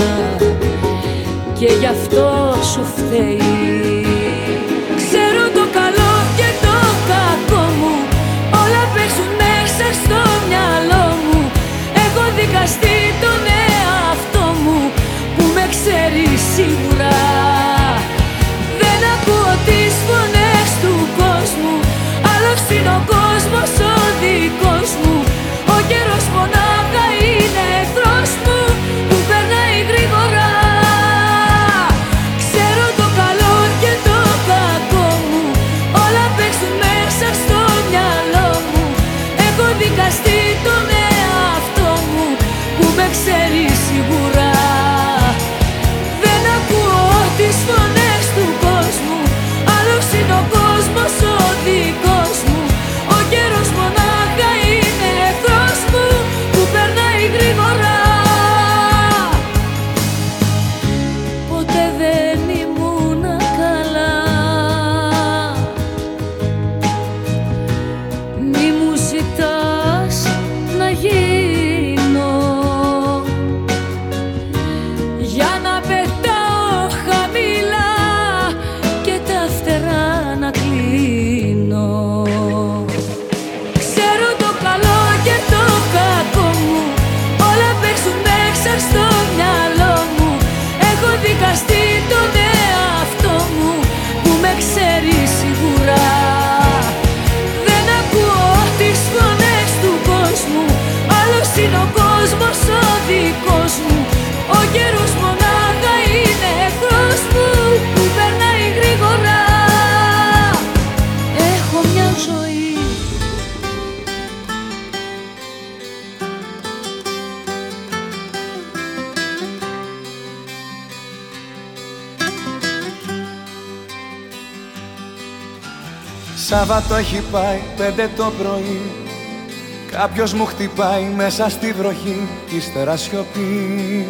Και γι' αυτό σου φταίει
Σάββατο έχει πάει πέντε το πρωί. Κάποιος μου χτυπάει μέσα στη βροχή Ύστερα σιωπή.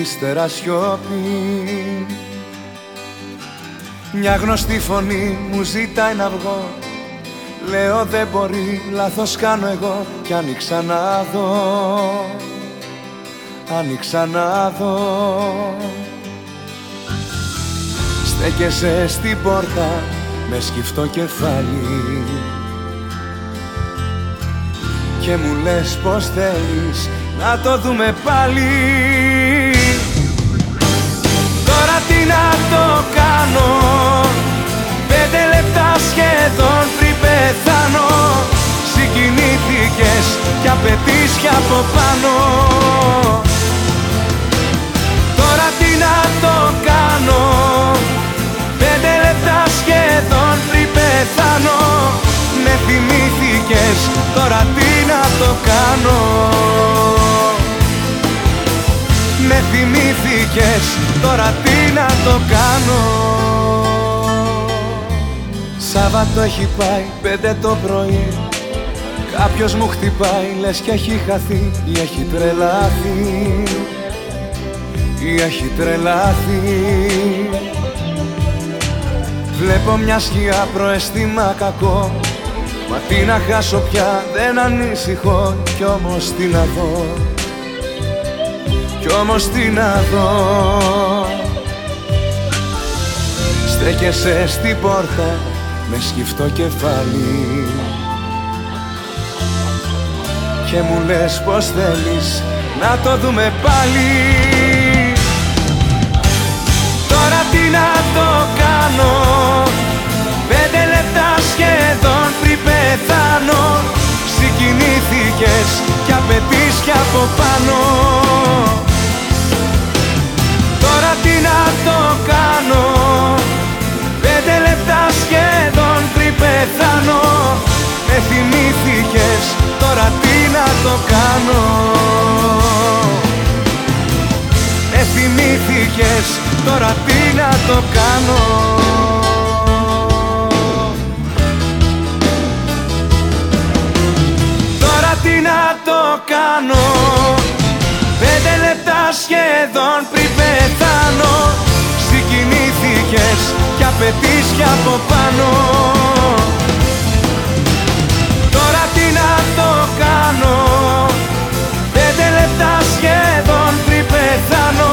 Ύστερα σιωπή. Μια γνωστή φωνή μου ζητάει να βγω. Λέω δεν μπορεί, λάθος κάνω εγώ Κι άνοιξα να δω Άνοιξα να δω. Στέκεσαι στην πόρτα με σκυφτό κεφάλι. Και μου λες πως θέλεις να το δούμε πάλι. Τώρα τι να το κάνω. Πέντε λεπτά σχεδόν πριν πεθάνω. Συγκινήθηκες κι απαιτείς κι από πάνω. Τώρα τι να το κάνω πεθάνω. Με θυμήθηκες τώρα τι να το κάνω. Με θυμήθηκες τώρα τι να το κάνω. Σάββατο έχει πάει πέντε το πρωί. Κάποιος μου χτυπάει λες κι έχει χαθεί ή έχει τρελαθεί. Ή έχει τρελαθεί Βλέπω μια σκιά προαισθήμα κακό. Μα τι να χάσω πια δεν ανησυχώ. Κι όμως τι να δω. Κι όμως τι να δω. Στέκεσαι στην πόρτα με σκυφτό κεφάλι. Και μου λες πως θέλεις να το δούμε πάλι πεθάνω Συγκινήθηκες κι απαιτείς κι από πάνω. Τώρα τι να το κάνω. Πέντε λεπτά σχεδόν πριν πεθάνω. Με θυμήθηκες τώρα τι να το κάνω. Με θυμήθηκες τώρα τι να το κάνω Πέντε λεπτά σχεδόν πριν πεθάνω. Συγκινήθηκες κι απαιτείς από πάνω. Τώρα τι να το κάνω. Πέντε λεπτά σχεδόν πριν πεθάνω.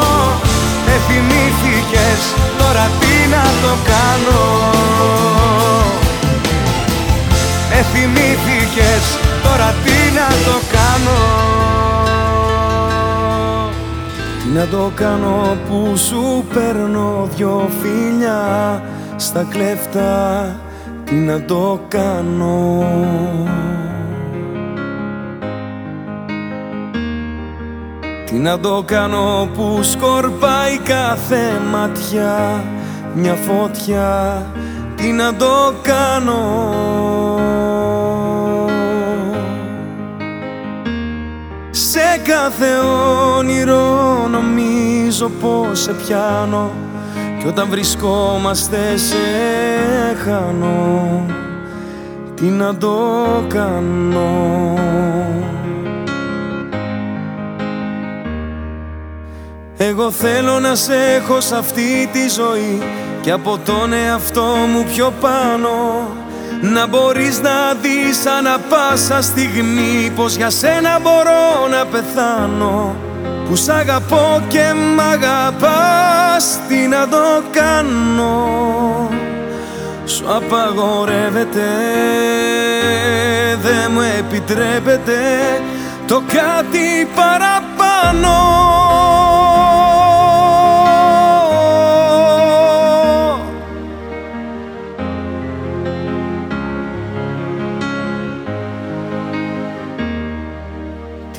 Εθυμήθηκες τώρα τι να το κάνω. Εθυμήθηκες τώρα τι να το κάνω.
Να το κάνω που σου παίρνω δυο φιλιά στα κλέφτα. Τι να το κάνω. Τι να το κάνω που σκορπάει κάθε ματιά μια φωτιά. Τι να το κάνω κάθε όνειρο νομίζω πως σε πιάνω Κι όταν βρισκόμαστε σε χάνω. Τι να το κάνω. Εγώ θέλω να σε έχω σε αυτή τη ζωή Και από τον εαυτό μου πιο πάνω να μπορείς να δεις ανά πάσα στιγμή Πως για σένα μπορώ να πεθάνω. Που σ' αγαπώ και μ' αγαπάς Τι να το κάνω. Σου απαγορεύεται Δεν μου επιτρέπεται Το κάτι παραπάνω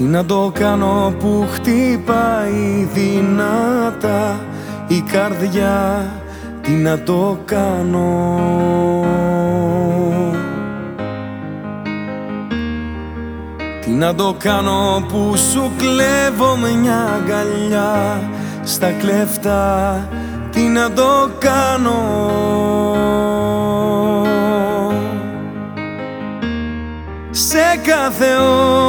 Τι να το κάνω που χτυπάει δυνατά η καρδιά Τι να το κάνω. Τι να το κάνω που σου κλέβω μια αγκαλιά στα κλέφτα Τι να το κάνω κάθε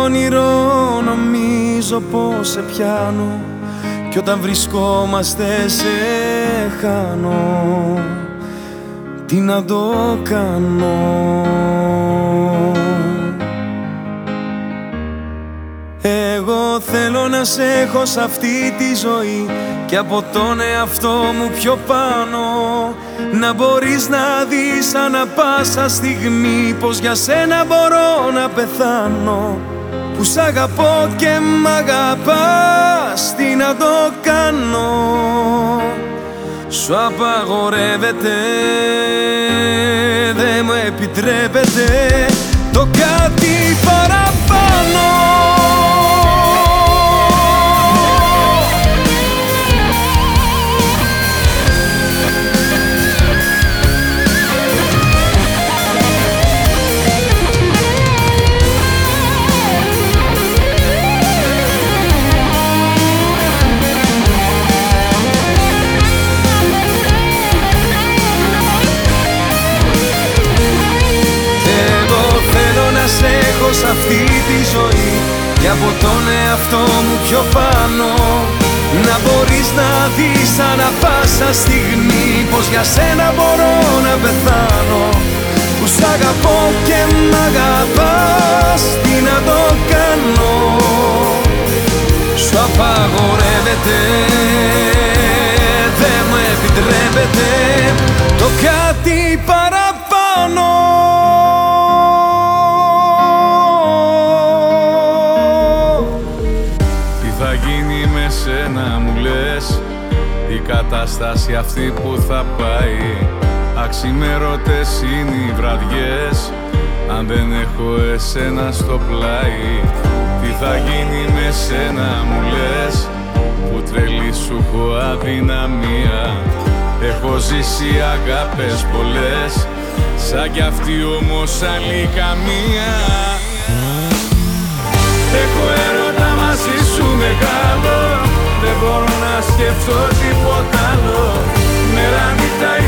όνειρο νομίζω πως σε πιάνω Κι όταν βρισκόμαστε σε χάνω. Τι να το κάνω. Εγώ θέλω να σε έχω σε αυτή τη ζωή Και από τον εαυτό μου πιο πάνω να μπορείς να δεις ανά πάσα στιγμή Πως για σένα μπορώ να πεθάνω. Που σ' αγαπώ και μ' αγαπάς Τι να το κάνω. Σου απαγορεύεται Δεν μου επιτρέπεται από τον εαυτό μου πιο πάνω. Να μπορείς να δεις ανά πάσα στιγμή Πως για σένα μπορώ να πεθάνω. Που σ' αγαπώ και μ' αγαπάς Τι να το κάνω. Σου απαγορεύεται Δεν μου επιτρέπεται Το κάτι
κατάσταση αυτή που θα πάει. Αξιμέρωτες είναι οι βραδιές. Αν δεν έχω εσένα στο πλάι Τι θα γίνει με σένα μου λες. Που τρελή σου έχω αδυναμία. Έχω ζήσει αγάπες πολλές. Σαν κι αυτή όμως άλλη καμία. Έχω έρωτα μαζί σου μεγάλο. Δεν μπορώ να σκεφτώ τίποτα. άλλο Μέρα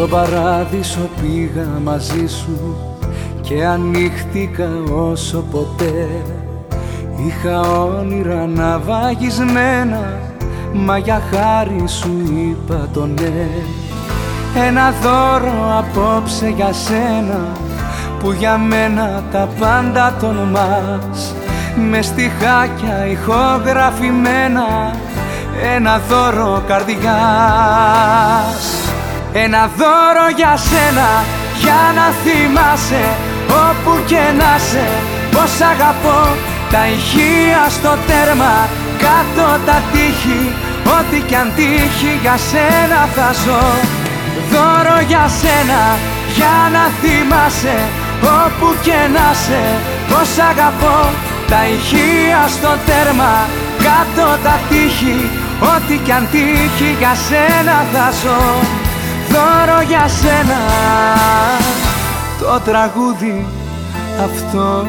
Στο παράδεισο πήγα μαζί σου και ανοίχτηκα όσο ποτέ. Είχα όνειρα να βαγισμένα μα για χάρη σου είπα το ναι. Ένα δώρο απόψε για σένα που για μένα τα πάντα τολμάς με στιχάκια ηχογραφημένα ένα δώρο καρδιάς ένα δώρο για σένα για να θυμάσαι όπου και να σε πως αγαπώ τα ηχεία στο τέρμα κάτω τα τείχη. Ό,τι κι αν τύχει για σένα θα ζω. Δώρο για σένα για να θυμάσαι όπου και να σε πως αγαπώ τα ηχεία στο τέρμα κάτω τα τείχη. Ό,τι κι αν τύχει για σένα θα ζω δώρο για σένα. Το τραγούδι αυτό.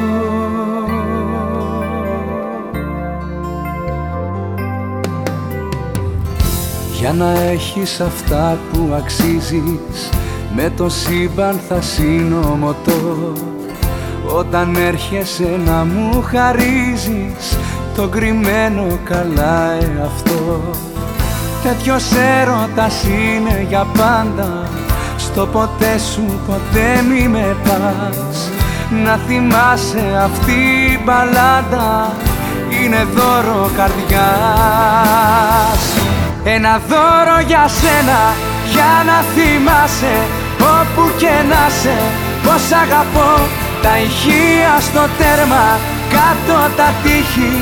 Για να έχεις αυτά που αξίζεις με το σύμπαν θα συνομωτώ όταν έρχεσαι να μου χαρίζεις το κρυμμένο καλά εαυτό Τέτοιος έρωτας είναι για πάντα. Στο ποτέ σου ποτέ μη με πας. Να θυμάσαι αυτή η μπαλάντα. Είναι δώρο καρδιάς. Ένα δώρο για σένα Για να θυμάσαι. Όπου και να σε Πως αγαπώ. Τα ηχεία στο τέρμα Κάτω τα τείχη.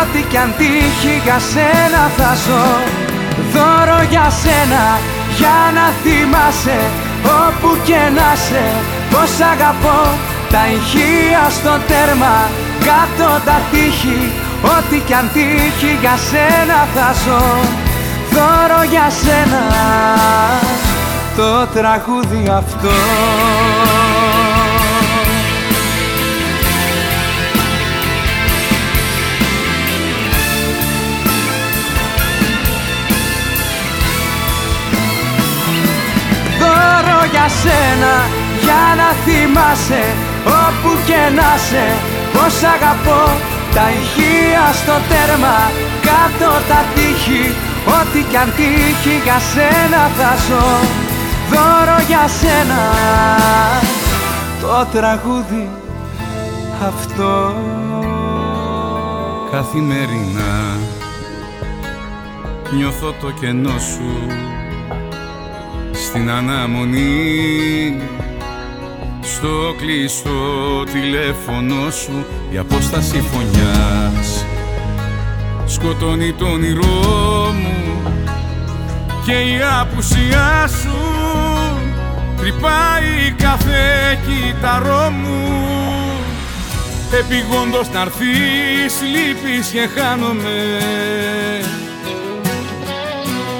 Ό,τι κι αν τύχει για σένα θα ζω Δώρο για σένα για να θυμάσαι όπου και να σε πως αγαπώ. Τα ηχεία στο τέρμα κάτω τα τείχη ό,τι κι αν τύχει για σένα θα ζω. Δώρο για σένα το τραγούδι αυτό για σένα Για να θυμάσαι όπου και να σε Πως αγαπώ. Τα ηχεία στο τέρμα Κάτω τα τείχη Ό,τι κι αν τύχει για σένα θα ζω. Δώρο για σένα Το τραγούδι αυτό.
Καθημερινά
στην αναμονή. Στο κλειστό τηλέφωνο σου η απόσταση φωνιάς. Σκοτώνει το όνειρό μου και η απουσία σου. Τρυπάει κάθε κύτταρό μου. Επιγόντως να έρθεις λείπεις και χάνομαι.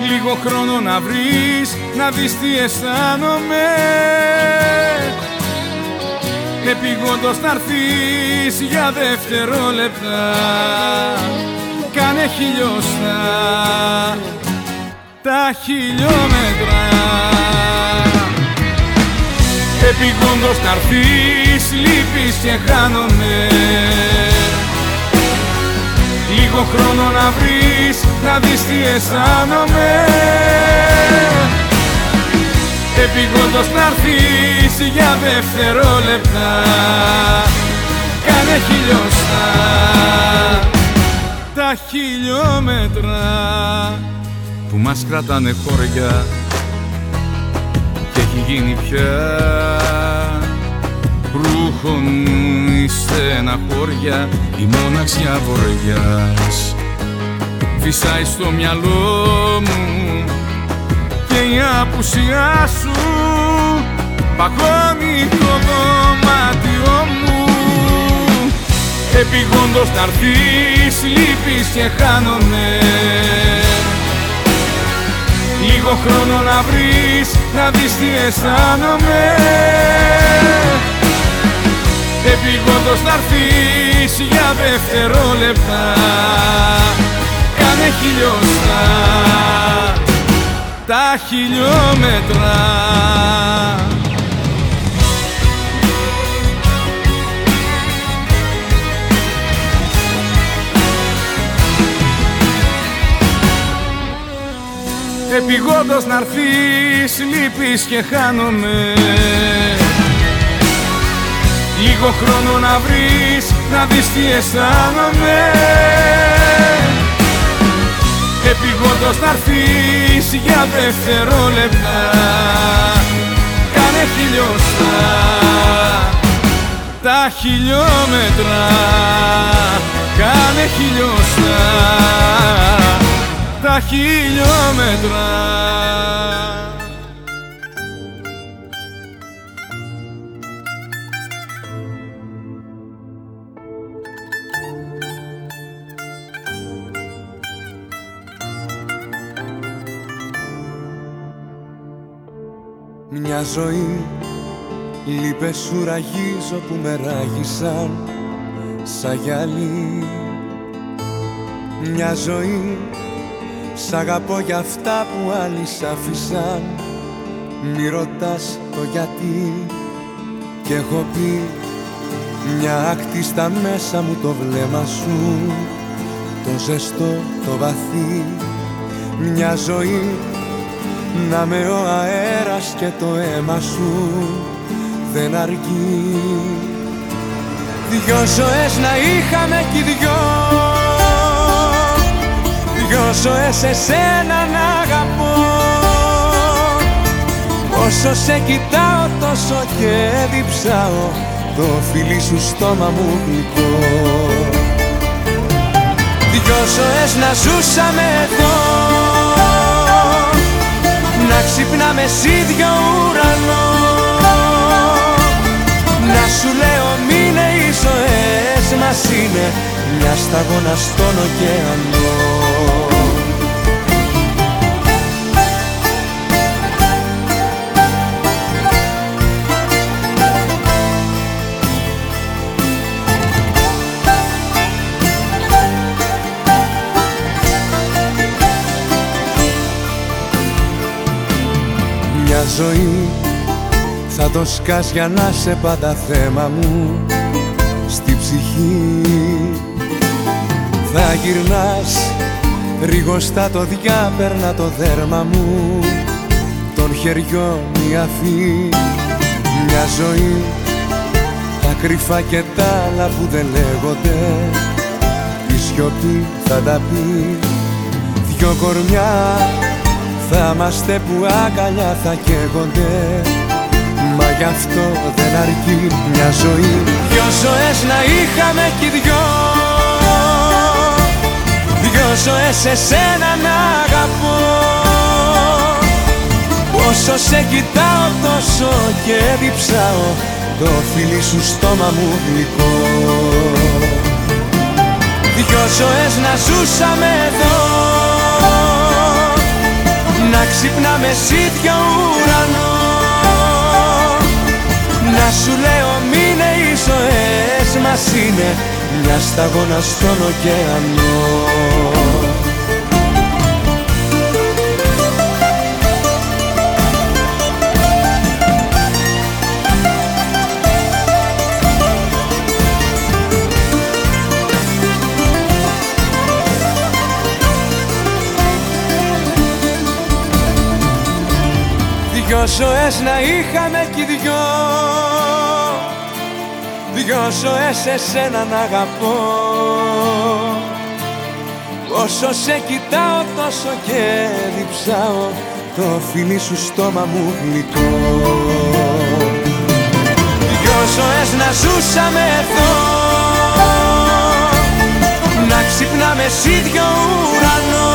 Λίγο χρόνο να βρεις να δεις τι αισθάνομαι. Επιγόντως να έρθεις για δευτερόλεπτα κάνε χιλιοστά τα χιλιόμετρα. Επιγόντως να έρθεις, λείπεις και χάνομαι. Λίγο χρόνο να βρεις, να δεις τι αισθάνομαι Επιγόντως να έρθεις για δευτερόλεπτα. Κάνε χιλιοστά τα χιλιόμετρα που μας κρατάνε χώρια και έχει γίνει πια. Ρούχον η στεναχώρια η μοναξιά βοριάς φυσάει στο μυαλό μου και η απουσιά σου. Παγώνει το δωμάτιό μου. Επιγόντως να έρθεις λείπεις και χάνομαι Λίγο χρόνο να βρεις, να δεις τι αισθάνομαι. Επιγόντως να έρθεις για δευτερόλεπτα. Κάνε χιλιοστά τα χιλιόμετρα. Επιγόντως να έρθεις, λείπεις και χάνομαι. Λίγο χρόνο να βρεις, να δεις τι αισθάνομαι Επιγόντως να έρθεις για δευτερόλεπτα. Κάνε χιλιοστά τα χιλιόμετρα. Κάνε χιλιοστά τα χιλιόμετρα
Μια ζωή. Λείπες σου ραγίζω που με ράγισαν σαν γυαλί. Μια ζωή Σ' αγαπώ για αυτά που άλλοι σ' άφησαν. Μη ρωτάς το γιατί. Κι έχω πει μια άκτη στα μέσα μου το βλέμμα σου Το ζεστό, το βαθύ Μια ζωή να με ο αέρας και το αίμα σου δεν αργεί Δυο ζωές να είχαμε κι δυο. Δυο ζωές εσένα να αγαπώ. Όσο σε κοιτάω τόσο και διψάω Το φιλί σου στόμα μου γλυκό. Δυο ζωές να ζούσαμε εδώ Να ξυπνάμε σ' ίδιο ουρανό. Να σου λέω μείνε οι ζωές μας είναι Μια σταγόνα στον ωκεανό ζωή. Θα το σκάς για να σε πάντα θέμα μου. Στη ψυχή θα γυρνάς. Ρηγοστά το διάπερνα το δέρμα μου. Των χεριών η αφή. Μια ζωή. Τα κρυφά και τα άλλα που δεν λέγονται. Η σιωπή θα τα πει. Δυο κορμιά θα είμαστε που αγκαλιά θα καίγονται. Μα γι' αυτό δεν αρκεί μια ζωή. Δυο ζωές να είχαμε κι δυο. Δυο ζωές εσένα να αγαπώ. Όσο σε κοιτάω τόσο και διψάω. Το φίλι σου στόμα μου γλυκό. Δυο ζωές να ζούσαμε εδώ Να ξυπνάμε σίδιο ουρανό. Να σου λέω μείνε οι ζωές μας είναι Μια σταγόνα στον ωκεανό Δυο ζωές να είχαμε κι δυο. Δυο ζωές εσένα να αγαπώ. Όσο σε κοιτάω τόσο και διψάω. Το φιλί σου στόμα μου γλυκό Δυο ζωές να ζούσαμε εδώ. Να ξυπνάμε σίδιο ουρανό.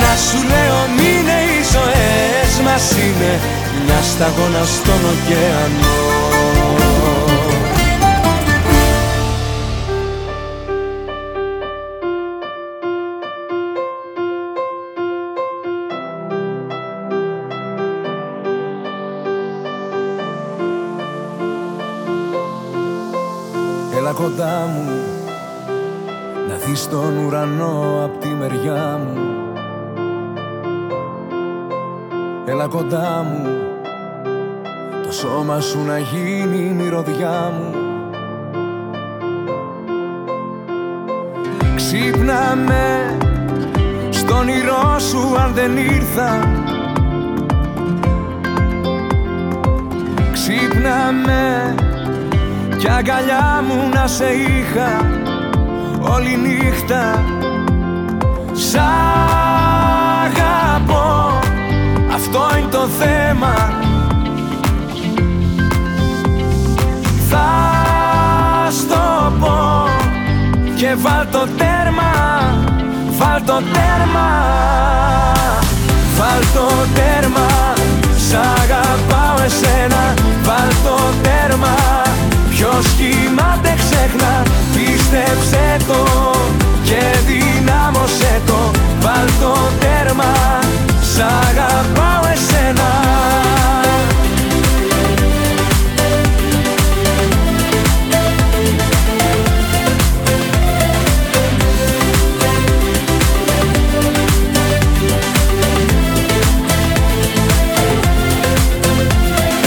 Να σου λέω μείνε οι ζωές μας είναι Μια σταγόνα στον ωκεανό. Έλα κοντά μου Να δεις τον ουρανό απ' τη μεριά μου Έλα κοντά μου. Το σώμα σου να γίνει η μυρωδιά μου. Ξύπνα με Στον όνειρό σου αν δεν ήρθα. Ξύπνα με κι αγκαλιά μου να σε είχα όλη νύχτα. Σ' αγαπώ, αυτό είναι το θέμα. Θα στο πω και βάλ το τέρμα, βάλ το τέρμα. Βάλ το τέρμα, σ' αγαπάω εσένα. Βάλ το τέρμα Ποιος κοιμάται ξέχνα. Πίστεψε το και δυνάμωσέ το. Βάλ το τέρμα Σ' αγαπάω εσένα.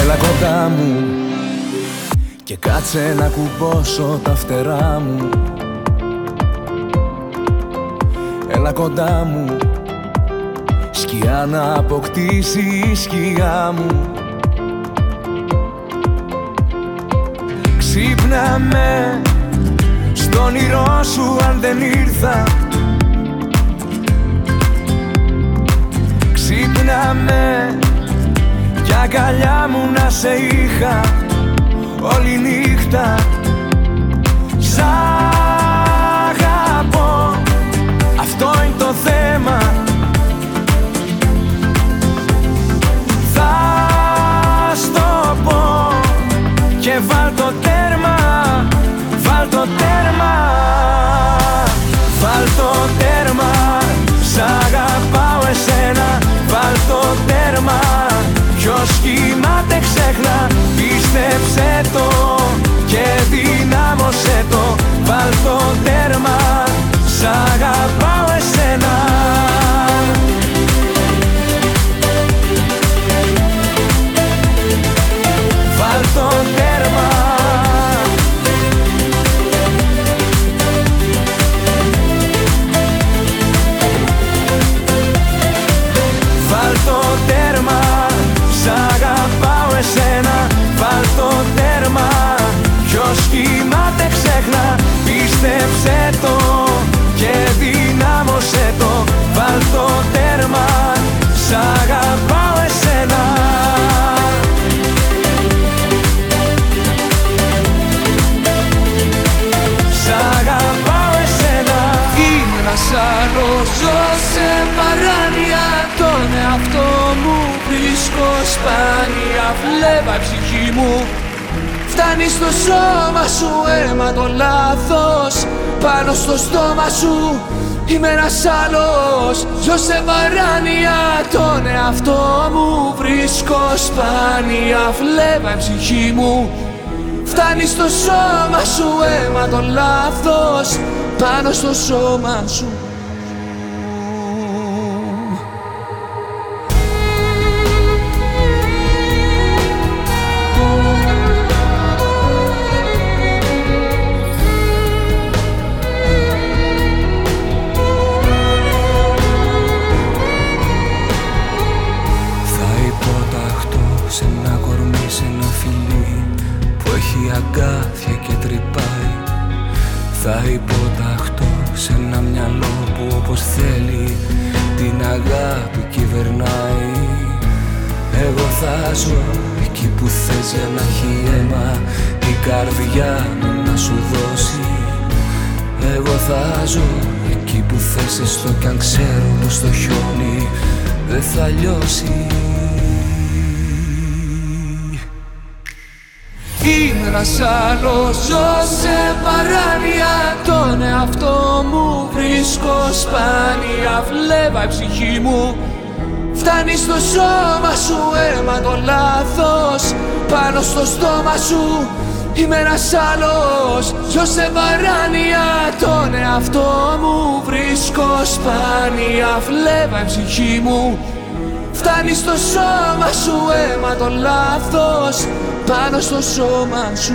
Έλα κοντά μου και κάτσε να κουμπώσω τα φτερά μου. Έλα κοντά μου Σκιά να αποκτήσει η σκιά μου. Ξύπνα με Στον όνειρό σου αν δεν ήρθα. Ξύπνα με Κι αγκαλιά μου να σε είχα όλη νύχτα εσένα Βάλ το τέρμα. Ποιος κοιμάται ξέχνα Πίστεψε το Και δυνάμωσε το. Βάλ το τέρμα Σ' αγαπάω εσένα. Πίστεψε το και
δυνάμωσε το. Βάλ το τέρμα, σ' αγαπάω εσένα. Σ' αγαπάω εσένα. Ήμουν σαν σε παράνοια. Τον εαυτό μου βρίσκω σπάνια. Βλέπα ψυχή μου. Φτάνει στο σώμα σου αίμα το λάθος. Πάνω στο στόμα σου είμαι ένας άλλος. Ζω σε βαράνια τον εαυτό μου Βρίσκω σπάνια. Φλέβα η ψυχή μου. Φτάνει στο σώμα σου αίμα το λάθος. Πάνω στο σώμα σου Πάνω στο στόμα σου. Είμαι ένας άλλος. Ζω σε παράνοια Τον εαυτό μου βρίσκω σπάνια. Φλέβα η ψυχή μου. Φτάνει στο σώμα σου αίμα το λάθος. Πάνω στο σώμα σου